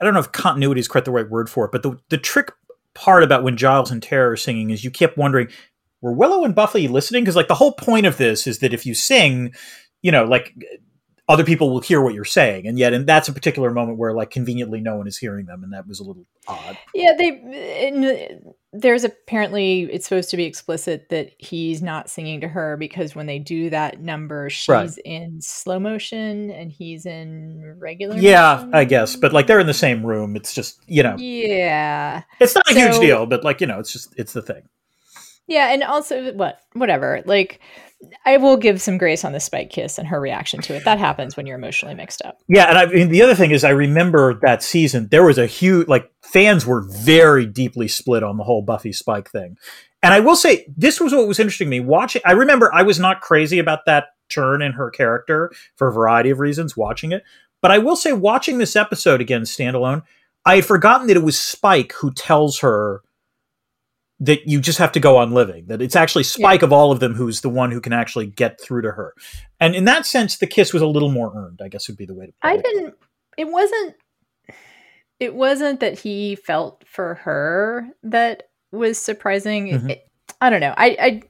I don't know if continuity is quite the right word for it, but the the trick part about when Giles and Tara are singing is you kept wondering, were Willow and Buffy listening? Because like the whole point of this is that if you sing, you know, like other people will hear what you're saying, and yet, and that's a particular moment where like conveniently no one is hearing them, and that was a little odd. Yeah, they. In, there's apparently it's supposed to be explicit that he's not singing to her because when they do that number, she's Right. in slow motion and he's in regular. Yeah, motion. I guess, but like they're in the same room. It's just you know, Yeah, it's not a huge deal, but like you know, it's just it's the thing. Yeah, and also what, whatever. Like, I will give some grace on the spike kiss and her reaction to it. That happens when you're emotionally mixed up. Yeah, and I mean the other thing is I remember that season there was a huge like fans were very deeply split on the whole Buffy Spike thing. And I will say, this was what was interesting to me. Watching, I remember I was not crazy about that turn in her character for a variety of reasons watching it. But I will say, watching this episode again, standalone, I had forgotten that it was Spike who tells her that you just have to go on living. That it's actually Spike yeah. of all of them who's the one who can actually get through to her. And in that sense, the kiss was a little more earned. I guess would be the way to. Put it. I it. didn't. It wasn't. It wasn't that he felt for her that was surprising. Mm-hmm. It, I don't know. I. I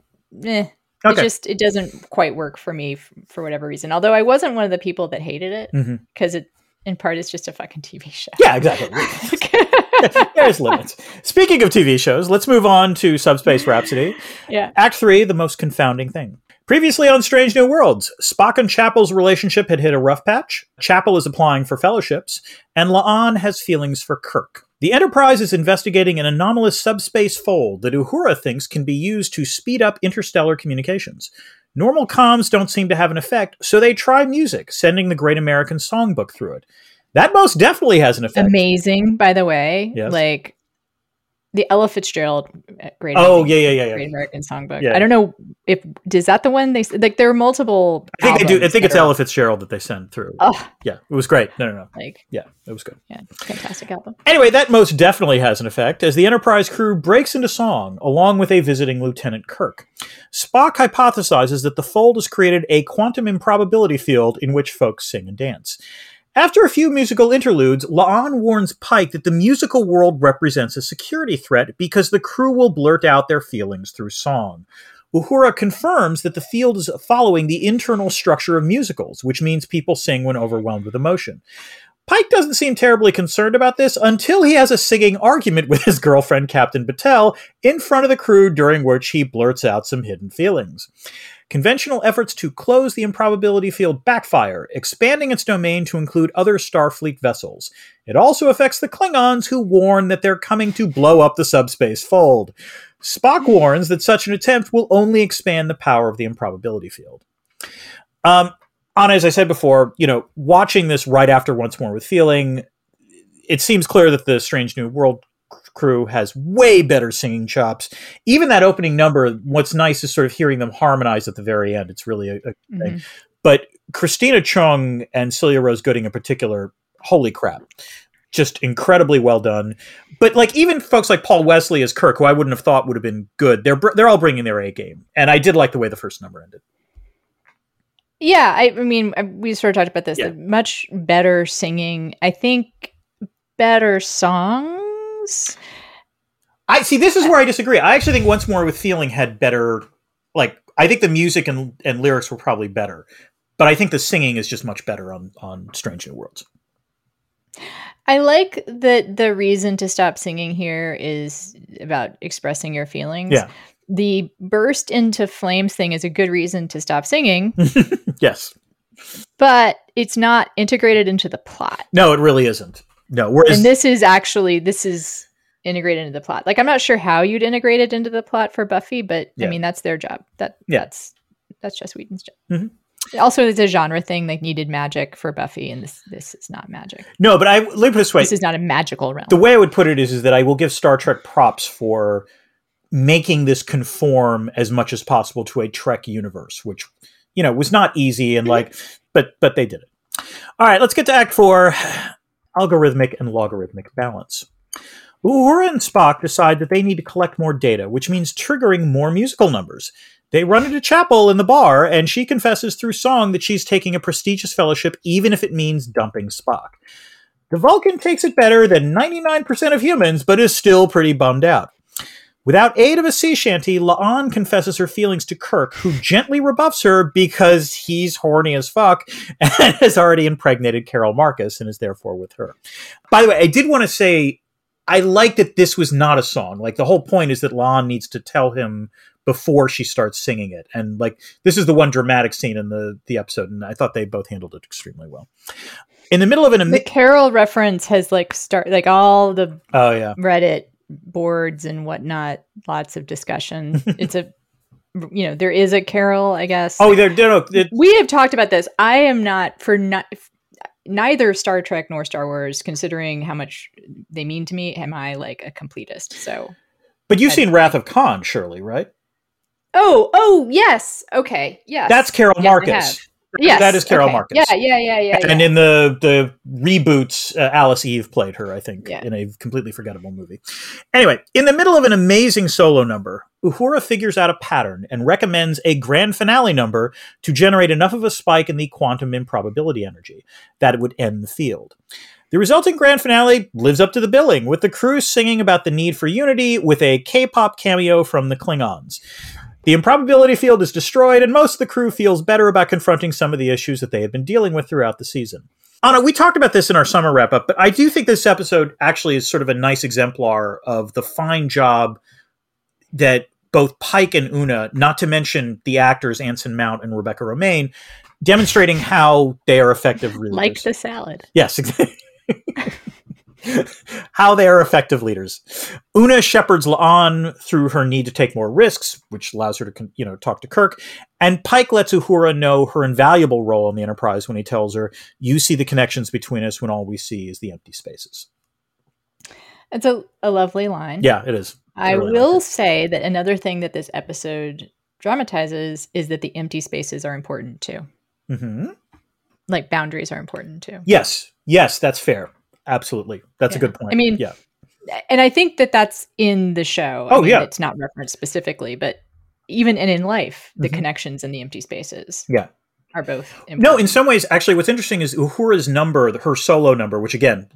eh. Okay. It just it doesn't quite work for me f- for whatever reason. Although I wasn't one of the people that hated it because mm-hmm. it in part is just a fucking TV show. Yeah, exactly. There's limits. Speaking of TV shows, let's move on to Subspace Rhapsody. Yeah. Act 3, the most confounding thing. Previously on Strange New Worlds, Spock and Chapel's relationship had hit a rough patch. Chapel is applying for fellowships, and La'an has feelings for Kirk. The Enterprise is investigating an anomalous subspace fold that Uhura thinks can be used to speed up interstellar communications. Normal comms don't seem to have an effect, so they try music, sending the Great American Songbook through it. That most definitely has an effect. Amazing, by the way. Yes. Like the Ella Fitzgerald uh, Great. Oh yeah, yeah, yeah, yeah. Great American Songbook. Yeah. I don't know if is that the one they like. There are multiple. I think they do. I think it's are, Ella Fitzgerald that they send through. Oh, yeah, it was great. No, no, no. Like, yeah, it was good. Yeah, fantastic album. Anyway, that most definitely has an effect as the Enterprise crew breaks into song along with a visiting Lieutenant Kirk. Spock hypothesizes that the fold has created a quantum improbability field in which folks sing and dance. After a few musical interludes, La'an warns Pike that the musical world represents a security threat because the crew will blurt out their feelings through song. Uhura confirms that the field is following the internal structure of musicals, which means people sing when overwhelmed with emotion. Pike doesn't seem terribly concerned about this until he has a singing argument with his girlfriend, Captain Batel, in front of the crew, during which he blurts out some hidden feelings. Conventional efforts to close the improbability field backfire, expanding its domain to include other Starfleet vessels. It also affects the Klingons, who warn that they're coming to blow up the subspace fold. Spock warns that such an attempt will only expand the power of the improbability field. Um, as I said before, you know, watching this right after Once More with Feeling, it seems clear that the Strange New World crew has way better singing chops. Even that opening number, what's nice is sort of hearing them harmonize at the very end. It's really a, a mm-hmm. thing. But Christina Chong and Celia Rose Gooding in particular, holy crap. Just incredibly well done, but like even folks like Paul Wesley as Kirk, who I wouldn't have thought would have been good, they're they're all bringing their A game, and I did like the way the first number ended. Yeah, I, I mean, we sort of talked about this. Yeah. Much better singing. I think better songs. I see. This is where I disagree. I actually think Once More with Feeling had better. Like, I think the music and, and lyrics were probably better, but I think the singing is just much better on on Strange New Worlds. I like that the reason to stop singing here is about expressing your feelings. Yeah. The burst into flames thing is a good reason to stop singing. yes. But it's not integrated into the plot. No, it really isn't. No, whereas and this is actually this is integrated into the plot. Like I'm not sure how you'd integrate it into the plot for Buffy, but yeah. I mean that's their job. That yeah. that's that's Joss Whedon's job. Mm-hmm. Also, it's a genre thing. Like needed magic for Buffy, and this this is not magic. No, but I let me put this way: this is not a magical realm. The way I would put it is, is that I will give Star Trek props for making this conform as much as possible to a Trek universe, which you know was not easy and like, but but they did it. All right, let's get to Act Four algorithmic and logarithmic balance. Uhura and Spock decide that they need to collect more data, which means triggering more musical numbers. They run into Chapel in the bar, and she confesses through song that she's taking a prestigious fellowship, even if it means dumping Spock. The Vulcan takes it better than 99% of humans, but is still pretty bummed out. Without aid of a sea shanty, La'an confesses her feelings to Kirk, who gently rebuffs her because he's horny as fuck and has already impregnated Carol Marcus and is therefore with her. By the way, I did want to say I like that this was not a song. Like the whole point is that La'an needs to tell him before she starts singing it. And like this is the one dramatic scene in the the episode, and I thought they both handled it extremely well. In the middle of an the Carol reference has like start like all the oh yeah Reddit boards and whatnot, lots of discussion. it's a you know there is a carol i guess oh there no, no we have talked about this i am not for not neither star trek nor star wars considering how much they mean to me am i like a completist so But you've seen Wrath of Khan, surely, right? Oh, oh, yes. Okay, yes. That's Carol Yes, I Marcus. Yes, that is Carol okay. Marcus. Yeah, yeah, yeah, yeah. And yeah. in the the reboots, uh, Alice Eve played her, I think, Yeah. in a completely forgettable movie. Anyway, in the middle of an amazing solo number, Uhura figures out a pattern and recommends a grand finale number to generate enough of a spike in the quantum improbability energy that it would end the field. The resulting grand finale lives up to the billing, with the crew singing about the need for unity with a K pop cameo from the Klingons. The improbability field is destroyed, and most of the crew feels better about confronting some of the issues that they have been dealing with throughout the season. Ana, we talked about this in our summer wrap up, but I do think this episode actually is sort of a nice exemplar of the fine job that both Pike and Una, not to mention the actors Anson Mount and Rebecca Romijn, demonstrating how they are effective leaders. like the salad. Yes, exactly. How they are effective leaders. Una shepherds La'an through her need to take more risks, which allows her to, you know, talk to Kirk. And Pike lets Uhura know her invaluable role in the Enterprise when he tells her, "You see the connections between us when all we see is the empty spaces." It's a, a lovely line. Yeah, it is. I really will it. say that another thing that this episode dramatizes is that the empty spaces are important too. Mhm. Like boundaries are important too. Yes, yes, that's fair. Absolutely, that's a good point. I mean, yeah, And I think that that's in the show. I Oh, mean, yeah. It's not referenced specifically, but even and in life, the Mhm. connections and the empty spaces yeah. are both important. No, in some ways, actually, what's interesting is Uhura's number, her solo number, which again,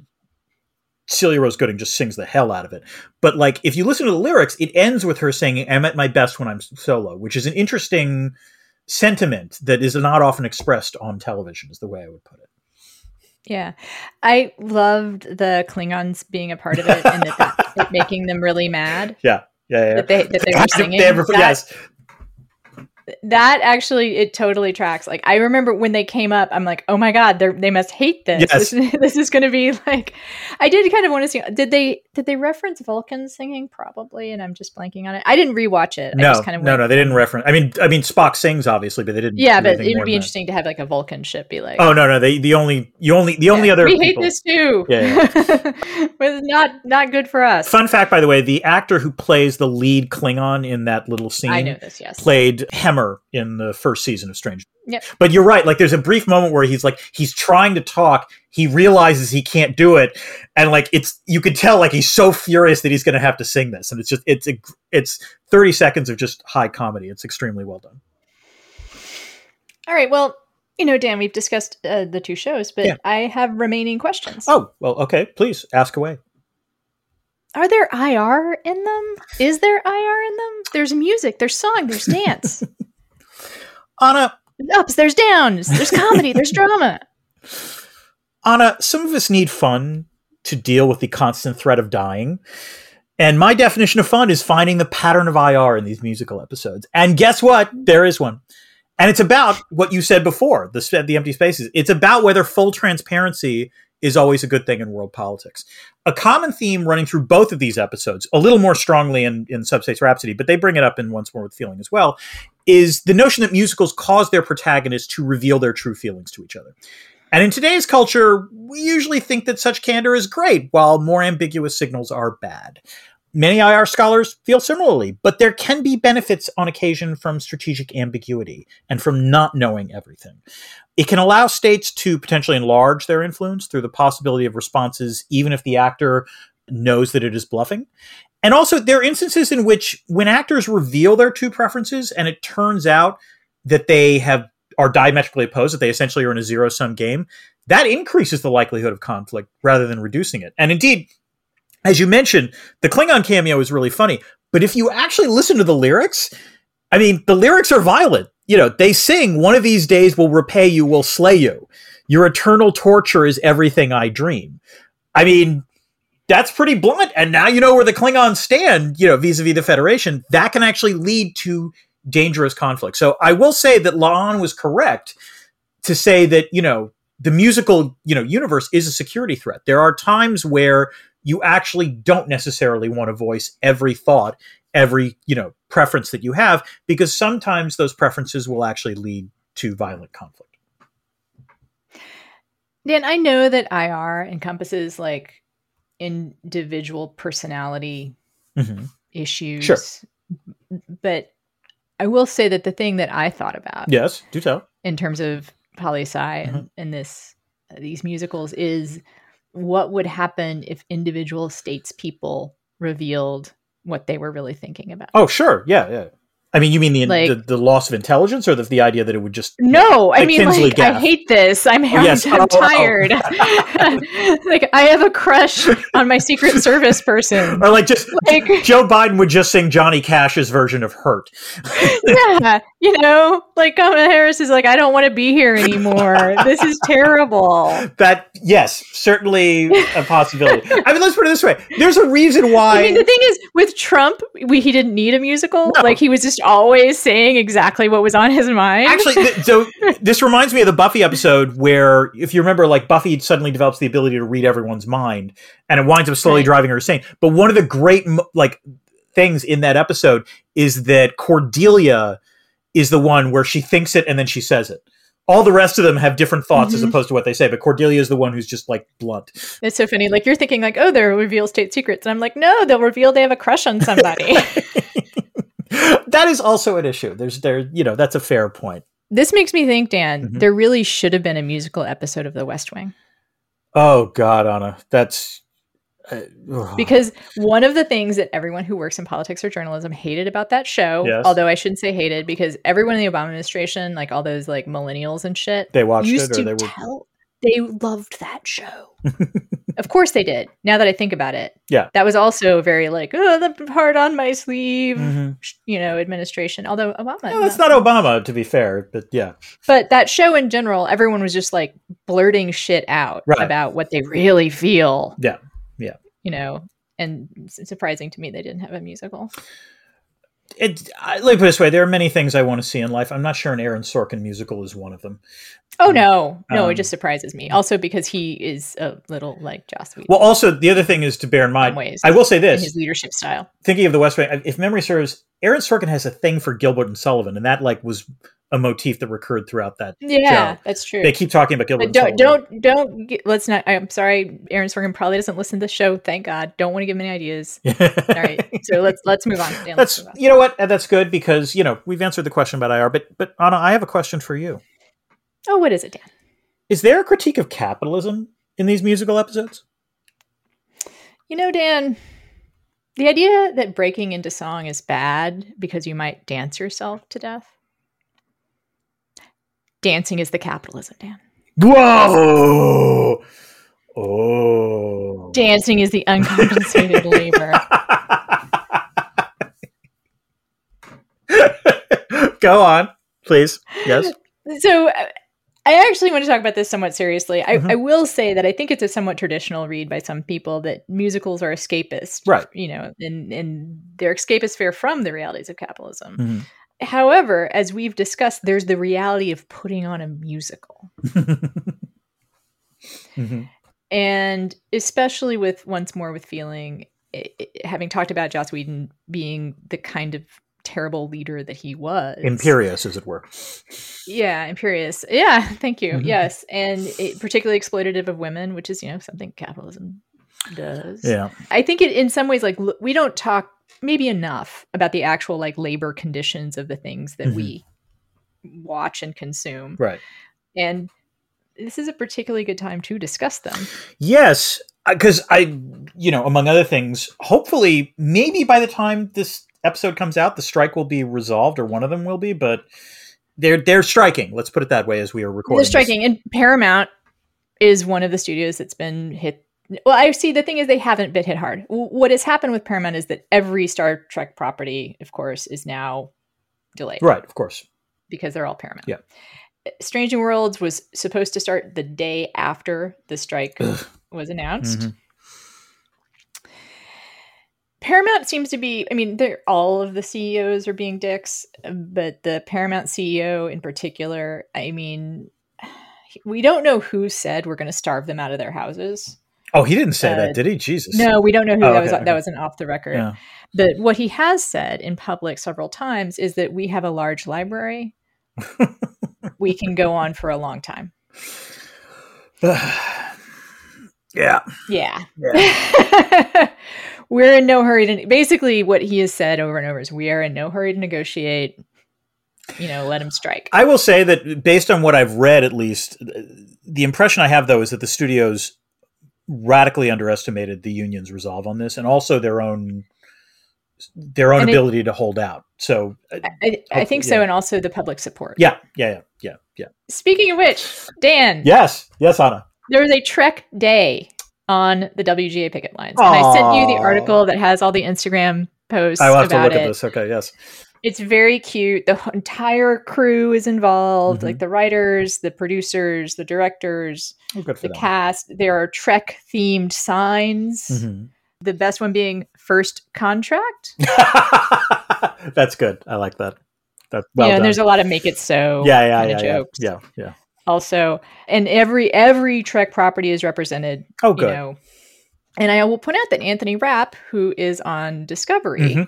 Celia Rose Gooding just sings the hell out of it. But like, if you listen to the lyrics, it ends with her saying, "I'm at my best when I'm solo," which is an interesting sentiment that is not often expressed on television. Is the way I would put it. Yeah. I loved the Klingons being a part of it and that, that making them really mad Yeah, yeah, yeah. that they that they were singing. They ever- That- yes, that actually it totally tracks like i remember when they came up i'm like oh my god they they must hate this Yes. this, this is going to be like i did kind of want to see did they did they reference vulcan singing probably and i'm just blanking on it i didn't rewatch it I no, just kind of no, no. They didn't reference. I mean, I mean, Spock sings obviously, but they didn't. yeah but it would be than that. interesting to have like a vulcan ship be like Oh no, no. They the only the only the only yeah, other we people- hate this too Yeah, was not not good for us Fun fact, by the way, the actor who plays the lead Klingon in that little scene i know this yes played In the first season of Strange. Yep. But you're right. Like, there's a brief moment where he's like, he's trying to talk. He realizes he can't do it, and like, it's you could tell like he's so furious that he's going to have to sing this, and it's just it's a, it's 30 seconds of just high comedy. It's extremely well done. all right well you know dan we've discussed uh, the two shows but Yeah. i have remaining questions Oh well, okay. Please ask away. Are there IR in them? Is there IR in them? There's music, there's song, there's dance. Ana, There's ups, there's downs, there's comedy, there's drama. Ana, some of us need fun to deal with the constant threat of dying. And my definition of fun is finding the pattern of IR in these musical episodes. And guess what? There is one. And it's about what you said before, the, the empty spaces. It's about whether full transparency is always a good thing in world politics. A common theme running through both of these episodes, a little more strongly in, in Subspace Rhapsody, but they bring it up in Once More with Feeling as well, is the notion that musicals cause their protagonists to reveal their true feelings to each other. And in today's culture, we usually think that such candor is great, while more ambiguous signals are bad. Many IR scholars feel similarly, but there can be benefits on occasion from strategic ambiguity and from not knowing everything. It can allow states to potentially enlarge their influence through the possibility of responses, even if the actor knows that it is bluffing. And also, there are instances in which, when actors reveal their two preferences and it turns out that they have are diametrically opposed, that they essentially are in a zero sum game, that increases the likelihood of conflict rather than reducing it. And indeed, as you mentioned, the Klingon cameo is really funny. But if you actually listen to the lyrics, I mean, the lyrics are violent. You know, they sing, One of these days will repay you, will slay you. Your eternal torture is everything I dream. I mean, that's pretty blunt. And now you know where the Klingons stand, you know, vis a vis the Federation. That can actually lead to dangerous conflict. So I will say that La'an was correct to say that, you know, the musical, you know, universe is a security threat. There are times where you actually don't necessarily want to voice every thought, every, you know, preference that you have, because sometimes those preferences will actually lead to violent conflict. Dan, I know that IR encompasses like individual personality Mm-hmm. issues. Sure. But I will say that the thing that I thought about Yes, do tell. in terms of poli sci Mm-hmm. and, and this these musicals is what would happen if individual states people revealed what they were really thinking about. Oh, sure. Yeah, yeah. I mean, you mean the Like- the, the loss of intelligence, or the, the idea that it would just No, I mean, Kinsley like, I hate this. I'm, I'm, yes. I'm Oh, oh, oh. tired. like, I have a crush on my Secret Service person. or like just Like, Joe Biden would just sing Johnny Cash's version of "Hurt." yeah, you know, like Kamala Harris is like, I don't want to be here anymore. This is terrible. That yes, certainly a possibility. I mean, let's put it this way: there's a reason why. I mean, the thing is, with Trump, we, he didn't need a musical. No. Like, he was just always saying exactly what was on his mind. Actually, th- so this reminds me of the Buffy episode where, if you remember, like Buffy suddenly develops the ability to read everyone's mind, and it winds up slowly Right. driving her insane. But one of the great like things in that episode is that Cordelia is the one where she thinks it and then she says it. All the rest of them have different thoughts as Mhm. opposed to what they say, but Cordelia is the one who's just like blunt. it's so funny. Like, you're thinking, like, oh, they'll reveal state secrets. And I'm like, no, they'll reveal they have a crush on somebody. that is also an issue. There's there, you know, that's a fair point. this makes me think, Dan, Mhm. there really should have been a musical episode of The West Wing. Oh God, Ana, that's. Because one of the things that everyone who works in politics or journalism hated about that show, Yes. although I shouldn't say hated, because everyone in the Obama administration, like all those like millennials and shit, they watched used it or to they were tell they loved that show. of course they did. Now that I think about it, Yeah. that was also very like oh the heart on my sleeve, Mhm. you know, administration. Although Obama, No, that's not Obama, to be fair, but yeah. But that show in general, everyone was just like blurting shit out Right. about what they really feel. Yeah. Yeah. You know, and it's surprising to me they didn't have a musical. It, I, let me put it this way: there are many things I want to see in life. I'm not sure an Aaron Sorkin musical is one of them. Oh no, no, Um, it just surprises me. Also because he is a little like Joss Whedon Well, also the other thing is to bear in mind. ways. I will say this: his leadership style. thinking of the West Wing, if memory serves, Aaron Sorkin has a thing for Gilbert and Sullivan, and that like was a motif that recurred throughout that. Yeah, show. that's true. They keep talking about Gilbert. But and don't Sullivan. don't don't get, let's not. I'm sorry, Aaron Sorkin probably doesn't listen to the show. Thank God. Don't want to give him any ideas. All right, so let's let's move on. Dan, that's move on. you know what, that's good because you know we've answered the question about IR, but but Ana, I have a question for you. Oh, what is it, Dan? Is there a critique of capitalism in these musical episodes? You know, Dan, the idea that breaking into song is bad because you might dance yourself to death. Dancing is the capitalism, Dan. Whoa! Oh. Dancing is the uncompensated labor. Go on, please. Yes. So I actually want to talk about this somewhat seriously. I, Mhm. I will say that I think it's a somewhat traditional read by some people that musicals are escapist, Right. You know, and and they're escapist fare from the realities of capitalism. Mhm. However, as we've discussed, there's the reality of putting on a musical. Mhm. and especially with once more with feeling i i having talked about joss whedon being the kind of terrible leader that he was Imperious, as it were. yeah imperious yeah thank you Mhm. yes and it, particularly exploitative of women which is you know something capitalism does Yeah. i think it in some ways like l- we don't talk maybe enough about the actual like labor conditions of the things that Mhm. we watch and consume Right. and this is a particularly good time to discuss them Yes, because I, you know, among other things, hopefully, maybe by the time this episode comes out, the strike will be resolved, or one of them will be. But they're they're striking. Let's put it that way as we are recording. They're this. striking, and Paramount is one of the studios that's been hit. Well, I see. The thing is, they haven't been hit hard. What has happened with Paramount is that every Star Trek property, of course, is now delayed, Right. Of course. Because they're all Paramount. Yeah. Strange New Worlds was supposed to start the day after the strike was announced. Mhm. Paramount seems to be, I mean, they're all of the CEOs are being dicks, but the Paramount CEO in particular, I mean, we don't know who said we're going to starve them out of their houses. Oh, he didn't say Uh, that, did he? Jesus. No, we don't know who Oh, that was. okay, That was an off the record. Yeah. But what he has said in public several times is that we have a large library. we can go on for a long time. yeah. yeah. Yeah. we're in no hurry to. Basically, what he has said over and over is, "We are in no hurry to negotiate." You know, let him strike. I will say that based on what I've read, at least, the impression I have though is that the studios radically underestimated the union's resolve on this, and also their own their own And it- ability to hold out. So, uh, I, I think so, yeah. and also the public support. yeah, yeah, yeah, yeah, yeah. Speaking of which, Dan, Yes, yes, Ana. there was a Trek Day on the WGA picket lines, and I sent you the article that has all the Instagram posts I will have to look it. at this. Okay, yes. It's very cute. The entire crew is involved, Mhm. like the writers, the producers, the directors, Oh, the them. cast. There are Trek themed signs. Mhm. The best one being first contract. That's good. I like that. That's well yeah, and there's a lot of make it so yeah, yeah, yeah, yeah, jokes. yeah, yeah. Also, and every every Trek property is represented. Oh, good. You know, and I will point out that Anthony Rapp, who is on Discovery, Mhm.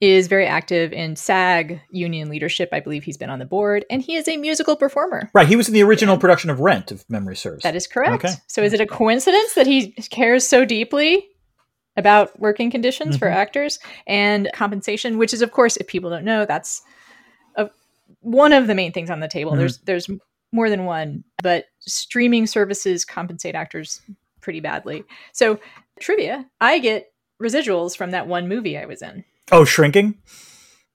is very active in SAG union leadership. I believe he's been on the board, and he is a musical performer. Right, he was in the original production of Rent, if memory serves. That is correct. Okay. So, is it a coincidence that he cares so deeply about working conditions for Mhm. actors and compensation? Which is, of course, if people don't know, that's a, one of the main things on the table. Mhm. There's there's more than one, but streaming services compensate actors pretty badly. So, trivia: I get residuals from that one movie I was in. Oh, Shrinking.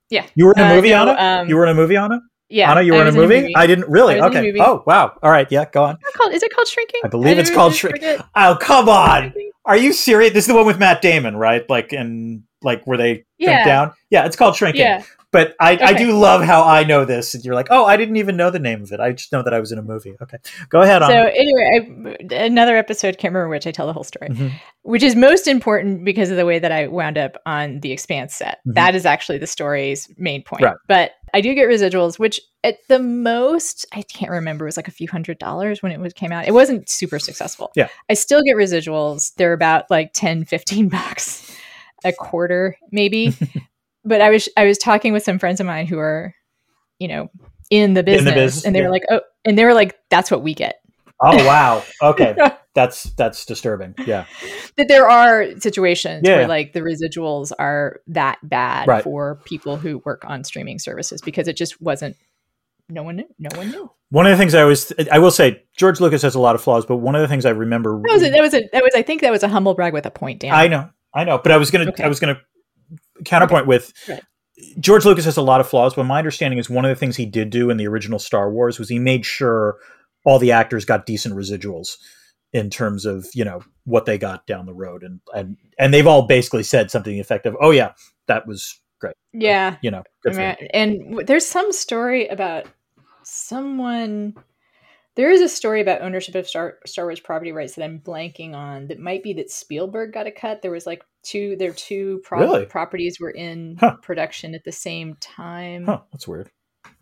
Yeah. You were in a Uh, movie, no, Ana. um, you were in a movie, Ana. Yeah, Ana, you were in a was movie? I didn't really. in a Okay. Oh, wow. All right. Yeah. Go on. Is it called, is it called Shrinking? I believe it's called forget. Shrink- Oh, come on. Are you serious? This is the one with Matt Damon, right? Like, and like where they Yeah. down. Yeah, it's called Shrinking. Yeah. But I, I do love how I know this, and you're like, oh, I didn't even know the name of it. I just know that I was in a movie. Okay, go ahead. So anyway, I, another episode, can't remember which. I tell the whole story, Mhm. which is most important because of the way that I wound up on the Expanse set. Mhm. That is actually the story's main point. Right. But I do get residuals, which at the most I can't remember it was like a few hundred dollars when it was came out. It wasn't super successful. Yeah. I still get residuals. They're about like 10, 15 bucks a quarter, maybe. but I was I was talking with some friends of mine who are, you know, in the business, business, and they yeah. were like, oh, and they were like, that's what we get. Oh wow. Okay, that's that's disturbing. Yeah. that there are situations Yeah. where like the residuals are that bad Right. for people who work on streaming services because it just wasn't no one knew no one knew One of the things I always, I will say, George Lucas has a lot of flaws, but one of the things I remember. that was a, that was a that was i think that was a humble brag with a point Dan. I know, I know, but I was gonna, Okay. I was gonna counterpoint with Right. George Lucas has a lot of flaws, but my understanding is one of the things he did do in the original Star Wars was he made sure all the actors got decent residuals in terms of you know what they got down the road, and and and they've all basically said something effective. Oh yeah, that was great. yeah You know, I mean, and there's some story about someone there is a story about ownership of Star, Star Wars property rights that I'm blanking on. That might be that Spielberg got a cut. There was like two, their two pro- Really? properties were in Huh. production at the same time. Huh, that's weird.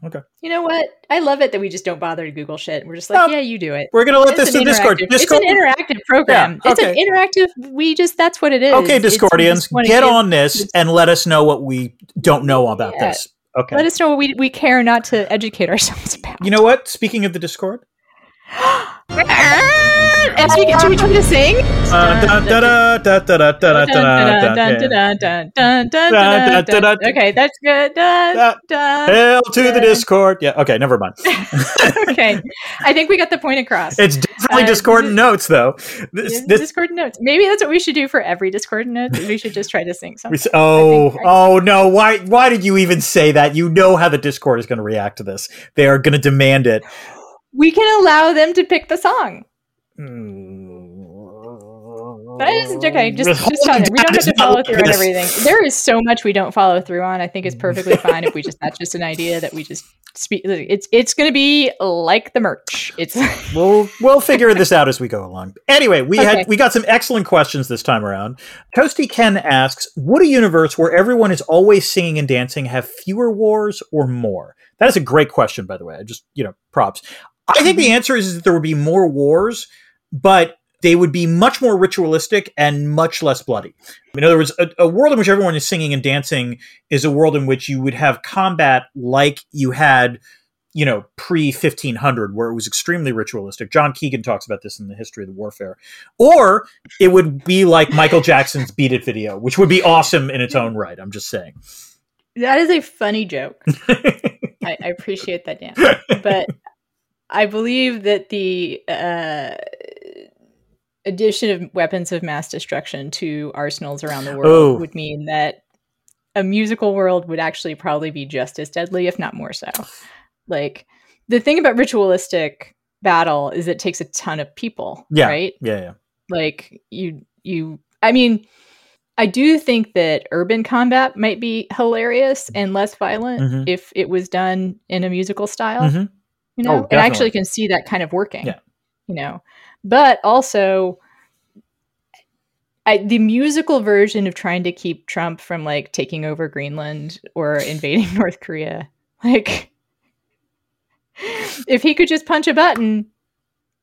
Okay, You know what? I love it that we just don't bother to Google shit. We're just like, No. yeah, you do it. we're gonna let It's this to Discord. Discord. It's an interactive program. Yeah, It's an interactive. We just that's what it is. Okay, Discordians, get on this and let us know what we don't know about Yeah. this. Okay. Let us know what we we care not to educate ourselves about. you know what? Speaking of the Discord, as we should we try to sing? Okay, that's good. Hail to the Discord. Yeah. Okay. Never mind. okay, I think we got the point across. It's definitely uh, Discord discordant notes, though. Discord discordant notes. Maybe that's what we should do for every discordant note. We should just try to sing something. Oh, oh no! Why? Why did you even say that? You know how the Discord is going to react to this. They are going to demand it. We can allow them to pick the song. That is okay. Just, just tell them. We don't have to follow through on everything. There is so much we don't follow through on. I think it's perfectly fine if we just that's just an idea that we just speak. It's it's going to be like the merch. It's We'll we'll figure this out as we go along. Anyway, we Okay. had we got some excellent questions this time around. Toasty Ken asks, "Would a universe where everyone is always singing and dancing have fewer wars or more?" That is a great question, by the way. I just you know props. I think the mm-hmm. answer is that there would be more wars, but they would be much more ritualistic and much less bloody. In other words, a, a world in which everyone is singing and dancing is a world in which you would have combat like you had you know, pre 1500, where it was extremely ritualistic. John Keegan talks about this in the history of the warfare. Or it would be like Michael Jackson's Beat It video, which would be awesome in its own right. I'm just saying. That is a funny joke. I, I, appreciate that, Dan. But I believe that the uh, addition of weapons of mass destruction to arsenals around the world oh. would mean that a musical world would actually probably be just as deadly, if not more so. Like the thing about ritualistic battle is it takes a ton of people. Yeah. Right. Yeah. Yeah. Like you, you. I mean, I do think that urban combat might be hilarious and less violent mm-hmm. if it was done in a musical style. Mm-hmm. You oh, know, oh, and I actually can see that kind of working. Yeah. You know, but also I, the musical version of trying to keep Trump from like taking over Greenland or invading North Korea, like if he could just punch a button,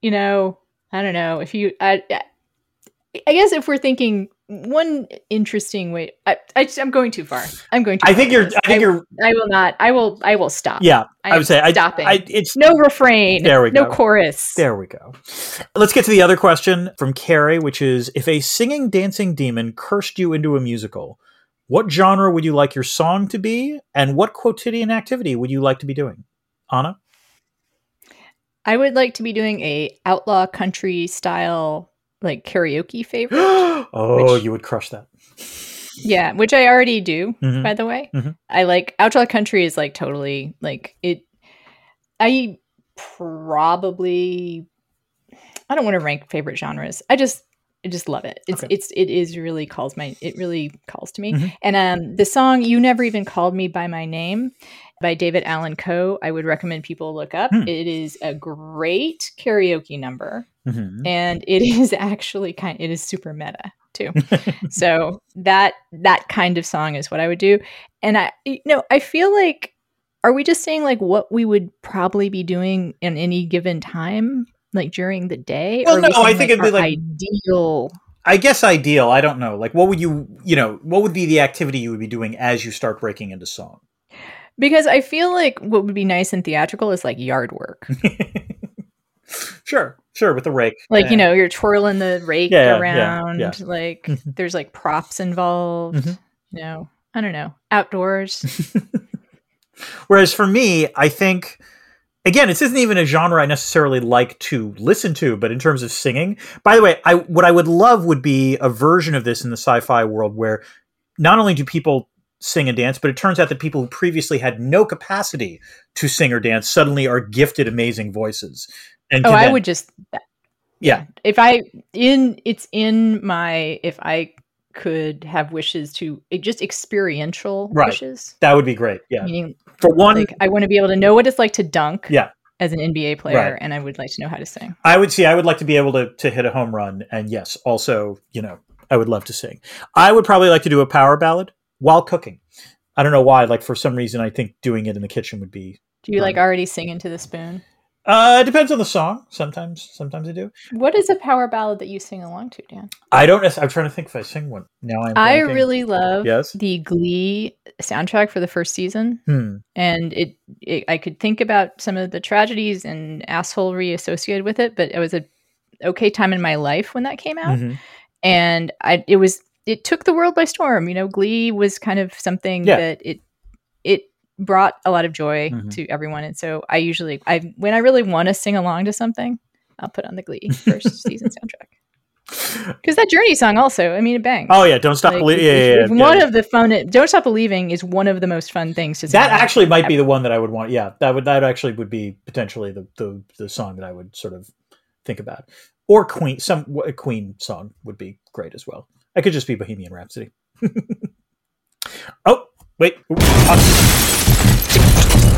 you know, I don't know if you, I, I guess if we're thinking one interesting way I, I am going too far. I'm going too i think you're i think I, you're i will not i will i will stop. Yeah i, I would say stopping. I, it's no refrain there we go. no chorus. There we go. Let's get to the other question from carrie which is if a singing dancing demon cursed you into a musical what genre would you like your song to be and what quotidian activity would you like to be doing? Ana? I would like to be doing a outlaw country style like karaoke favorite. oh, which, you would crush that. Yeah, which I already do, mm-hmm. by the way. Mm-hmm. I like Outlaw Country is like totally like it. I probably I don't want to rank favorite genres. I just I just love it. It's okay. it's it is really calls my it really calls to me. Mm-hmm. And um the song "You Never Even Called Me by My Name" by David Allan Coe, I would recommend people look up. Hmm. It is a great karaoke number. Mm-hmm. And it is actually kind it is super meta too. so that that kind of song is what I would do. And I you know, I feel like are we just saying like what we would probably be doing in any given time like during the day? Well, no, I think like, it'd be like ideal I guess ideal. I don't know. Like, what would you, you know, what would be the activity you would be doing as you start breaking into song? Because I feel like what would be nice and theatrical is like yard work. sure, sure, with the rake. Like, yeah. you know, you're twirling the rake yeah, around. Yeah, like, mm-hmm. there's like props involved. Mm-hmm. You know, I don't know, outdoors. Whereas for me, I think again, this isn't even a genre I necessarily like to listen to, but in terms of singing, by the way, I what I would love would be a version of this in the sci-fi world where not only do people sing and dance, but it turns out that people who previously had no capacity to sing or dance suddenly are gifted amazing voices. And oh, I would just yeah. If I in it's in my if I could have wishes to just experiential right. wishes. That would be great. Yeah. Meaning, For one, like, I want to be able to know what it's like to dunk. Yeah. As an NBA player, right. and I would like to know how to sing. I would see. I would like to be able to to hit a home run, and yes, also, you know, I would love to sing. I would probably like to do a power ballad while cooking. I don't know why. Like for some reason, I think doing it in the kitchen would be. Do you like already sing into the spoon? Uh, it depends on the song. Sometimes, sometimes I do. What is a power ballad that you sing along to, Dan? I don't. I'm trying to think if I sing one now. I'm I really love yes? the Glee soundtrack for the first season, hmm. and it, it. I could think about some of the tragedies and assholery associated with it, but it was a okay time in my life when that came out, mm-hmm. and I. It was. It took the world by storm. You know, Glee was kind of something yeah. that it it brought a lot of joy mm-hmm. to everyone. And so I usually, I when I really want to sing along to something, I'll put on the Glee first season soundtrack. Because that Journey song also, I mean, it bangs. Oh yeah, don't stop like, believing. Yeah, yeah, yeah, One of the fun, don't stop believing is one of the most fun things to. Sing. That actually might ever. be the one that I would want. Yeah, that would that actually would be potentially the the the song that I would sort of think about. Or Queen, some a Queen song would be great as well. I could just be Bohemian Rhapsody. oh wait.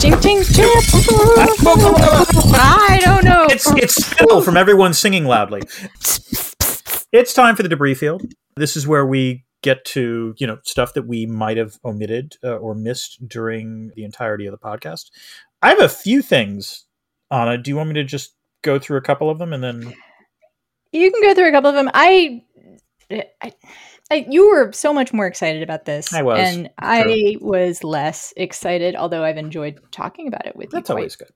Ching, ching, ching. I don't know. It's it's spill from everyone singing loudly. It's time for the debris field. This is where we get to you know stuff that we might have omitted uh, or missed during the entirety of the podcast. I have a few things, Ana. Do you want me to just go through a couple of them and then? You can go through a couple of them. I, I I, you were so much more excited about this. I was, and I was less excited. Although I've enjoyed talking about it with That's you. That's always good.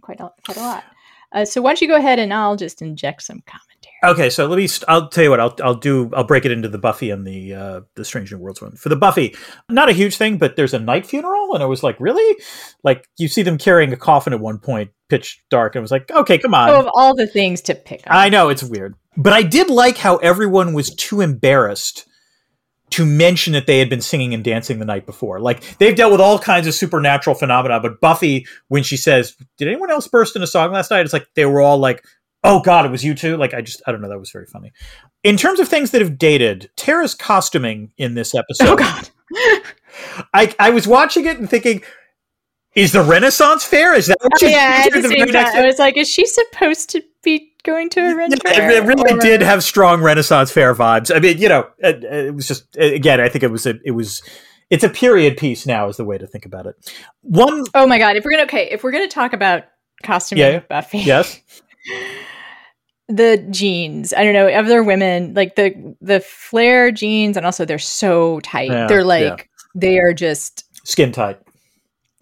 quite a, quite a lot. Uh, so why don't you go ahead and I'll just inject some commentary. Okay, so let me. St- I'll tell you what. I'll I'll do. I'll break it into the Buffy and the uh, the Strange New Worlds one. For the Buffy, not a huge thing, but there's a night funeral, and I was like, really? Like you see them carrying a coffin at one point, pitch dark, and was like, okay, come on. So of all the things to pick on, I know it's weird, but I did like how everyone was too embarrassed to mention that they had been singing and dancing the night before. Like they've dealt with all kinds of supernatural phenomena, but Buffy, when she says, "Did anyone else burst into song last night?" It's like they were all like, "Oh God, it was you too." Like I just, I don't know, that was very funny. In terms of things that have dated, Tara's costuming in this episode. Oh God. I I was watching it and thinking. Is the Renaissance Fair? Is that what oh, yeah, the the same very I was like, is she supposed to be going to a Renaissance Yeah, fair? it, really or- did have strong Renaissance fair vibes. I mean, you know, it, it was just again. I think it was a, it was it's a period piece now is the way to think about it. One, Oh my God! If we're gonna okay, if we're gonna talk about costume Yeah, yeah. Buffy, yes, the jeans. I don't know other women like the the flare jeans, and also they're so tight. Yeah, they're like yeah. they are just skin tight.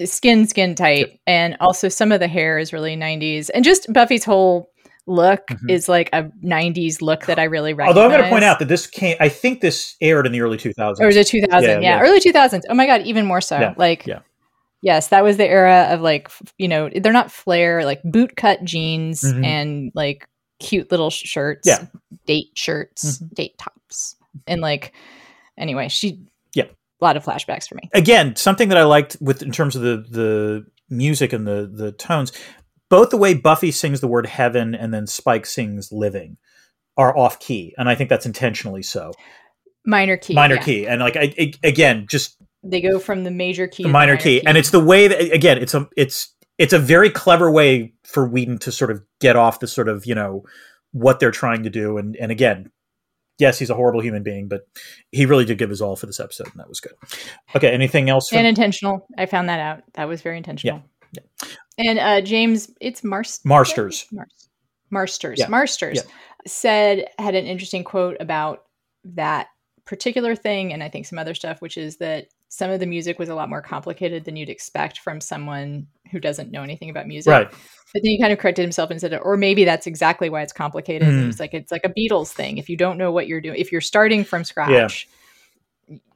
Skin skin tight, and also some of the hair is really '90s, and just Buffy's whole look Mhm. is like a '90s look that I really recognize. Although I'm going to point out that this came. I think this aired in the early 2000s. or was it 2000? Yeah, Yeah, yeah. early 2000s. Oh my god, even more so. Yeah, Like yeah. Yes, that was the era of like, you know, they're not flare, like boot cut jeans Mhm. and like cute little shirts, Yeah. date shirts, date tops. And like, anyway, she. A lot of flashbacks for me. again something that I liked with in terms of the the music and the the tones. Both the way Buffy sings the word heaven and then Spike sings living are off key, and I think that's intentionally so. Minor key. minor yeah. key, and like I, I- again, just They go from the major key the to minor key. and it's the way that again it's a it's it's a very clever way for Whedon to sort of get off the sort of you know what they're trying to do and and again yes he's a horrible human being but he really did give his all for this episode and that was good okay anything else from and intentional. I found that out. That was very intentional. Yeah. And uh, James, it's Mars- Marsters. Mars- Marsters. Yeah. Marsters Yeah. said had an interesting quote about that particular thing, and I think some other stuff, which is that some of the music was a lot more complicated than you'd expect from someone who doesn't know anything about music. right But then he kind of corrected himself and said, or maybe that's exactly why it's complicated. Mhm. It's like it's like a Beatles thing. If you don't know what you're doing, if you're starting from scratch,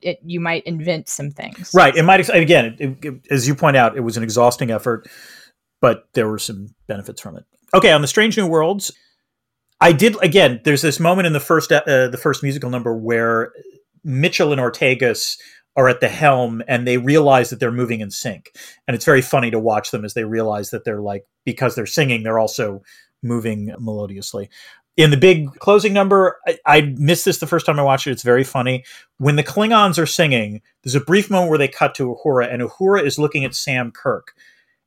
it, you might invent some things. right it might ex- again it, it, as you point out it was an exhausting effort but there were some benefits from it okay on the strange new worlds i did again there's this moment in the first uh, the first musical number where mitchell and ortegas are at the helm and they realize that they're moving in sync. And it's very funny to watch them as they realize that they're like because they're singing they're also moving melodiously. In the big closing number I, I missed this the first time i watched it. It's very funny. When the klingons are singing there's a brief moment where they cut to uhura and uhura is looking at sam kirk.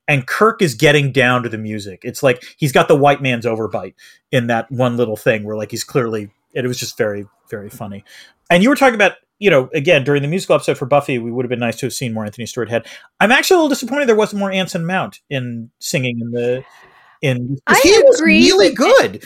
And kirk is getting down to the music. It's like he's got the white man's overbite in that one little thing where like he's clearly it was just very very funny. And you were talking about you know again during the musical episode for buffy we would have been nice to have seen more anthony stewart head i'm actually a little disappointed there wasn't more anson mount in singing in the in. I he was agree, really but- good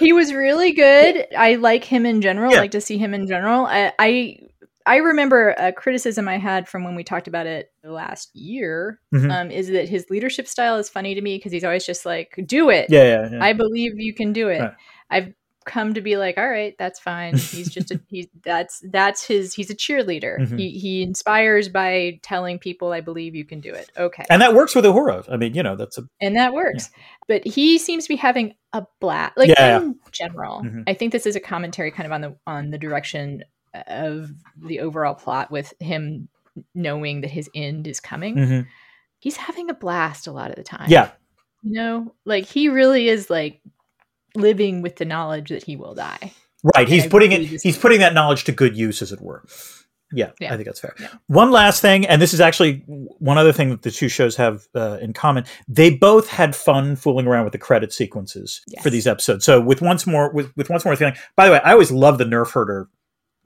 He was really good. I like him in general. Yeah. I like to see him in general. I, I I remember a criticism I had from when we talked about it last year. Mhm. Um, is that his leadership style is funny to me because he's always just like, "Do it. yeah yeah, yeah. I believe you can do it." Right. I've come to be like, "All right, that's fine." He's just a, he's that's that's his. He's a cheerleader. Mhm. He he inspires by telling people, "I believe you can do it." Okay, and that works with uhura i mean you know that's a and that works. But he seems to be having a blast. Like Yeah. in general, Mhm. I think this is a commentary kind of on the on the direction of the overall plot with him knowing that his end is coming. Mhm. He's having a blast a lot of the time. yeah you know, like he really is like living with the knowledge that he will die. Right. He's I putting it he's putting that knowledge to good use, as it were. Yeah, Yeah. I think that's fair. Yeah. One last thing, and this is actually one other thing that the two shows have uh, in common. They both had fun fooling around with the credit sequences Yes. for these episodes. So with once more with, with once more feeling. By the way, I always love the Nerf Herder,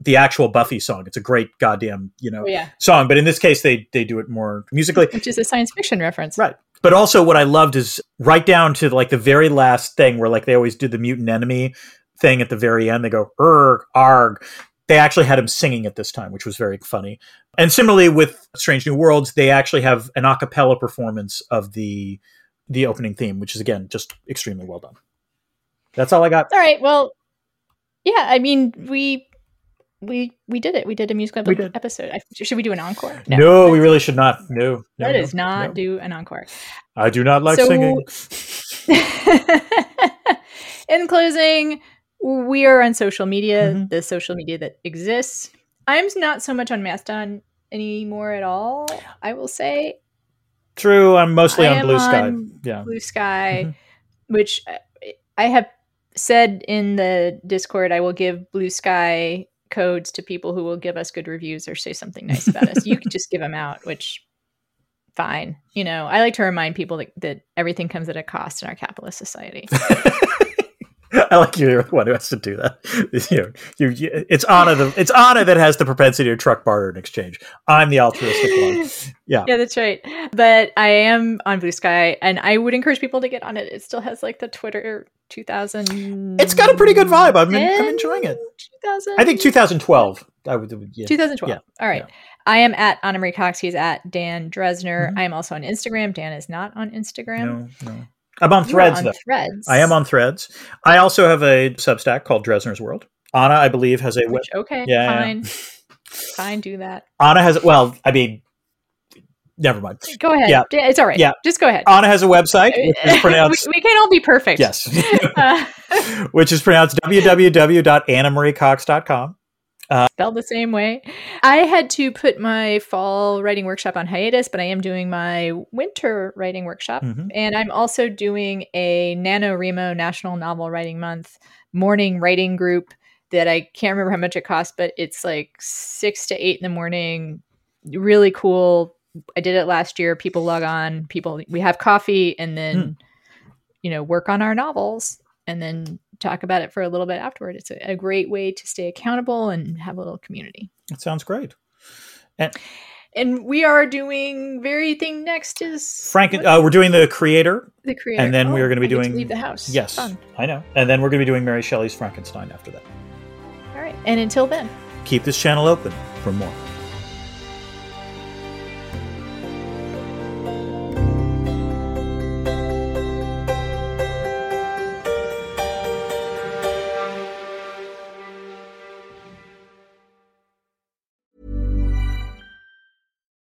the actual Buffy song. It's a great goddamn you know Oh, yeah. song. But in this case, they they do it more musically. Which is a science fiction reference. Right. But also what I loved is right down to like the very last thing where like they always do the mutant enemy thing at the very end. They go, erg, arg. They actually had him singing at this time, which was very funny. And similarly with Strange New Worlds, they actually have an a cappella performance of the the opening theme, which is again just extremely well done. That's all I got. All right. Well, yeah. I mean, we we we did it. We did a musical We episode. I, should we do an encore? No, we really should not. No, no, Let no, us not no. do an encore. I do not like So- singing. In closing, we are on social media, Mhm. the social media that exists. I'm not so much on Mastodon anymore at all. I will say True, I'm mostly I on Bluesky. on Yeah. Blue Sky, Mhm. which I have said in the Discord, I will give Bluesky codes to people who will give us good reviews or say something nice about us. You can just give them out, which fine. You know, I like to remind people that, that everything comes at a cost in our capitalist society. I like you're the one who has to do that. You know, you, you- it's Ana. The, it's Ana that has the propensity to truck barter in exchange. I'm the altruistic one. Yeah. yeah, that's right. But I am on Bluesky, and I would encourage people to get on it. It still has like the Twitter 2000. It's got a pretty good vibe. I'm, I'm enjoying it. 2000. I think 2012. I would. Yeah. 2012. Yeah, All right. yeah. I am at Ana Marie Cox. He's at Dan Drezner. Mhm. I am also on Instagram. Dan is not on Instagram. No, no. I'm on You Threads on though. Threads. I am on Threads. I also have a Substack called Drezner's World. Ana, I believe, has a web. Which, okay, Yeah, yeah. fine. fine, do that. Ana has. Well, I mean, never mind. Go ahead. Yeah. It's all right. Yeah. Just go ahead. Ana has a website which is pronounced. we, we can't all be perfect. yes. Uh, which is pronounced www.annamariecox.com. spelled the same way. I had to put my fall writing workshop on hiatus, but I am doing my winter writing workshop. Mhm. And I'm also doing a NaNoWriMo National Novel Writing Month morning writing group that I can't remember how much it costs, but it's like six to eight in the morning. Really cool. I did it last year. People log on, people, we have coffee and then, you know, work on our novels and then talk about it for a little bit afterward. It's a, a great way to stay accountable and have a little community. It sounds great. And we are doing very thing next is Frank, uh, we're doing the creator. the creator, and then we Oh, are gonna be I get to doing- leave the house. Yes, Fun. I know. And then we're going to be doing Mary Shelley's Frankenstein after that. All right. And until then, Keep this channel open for more.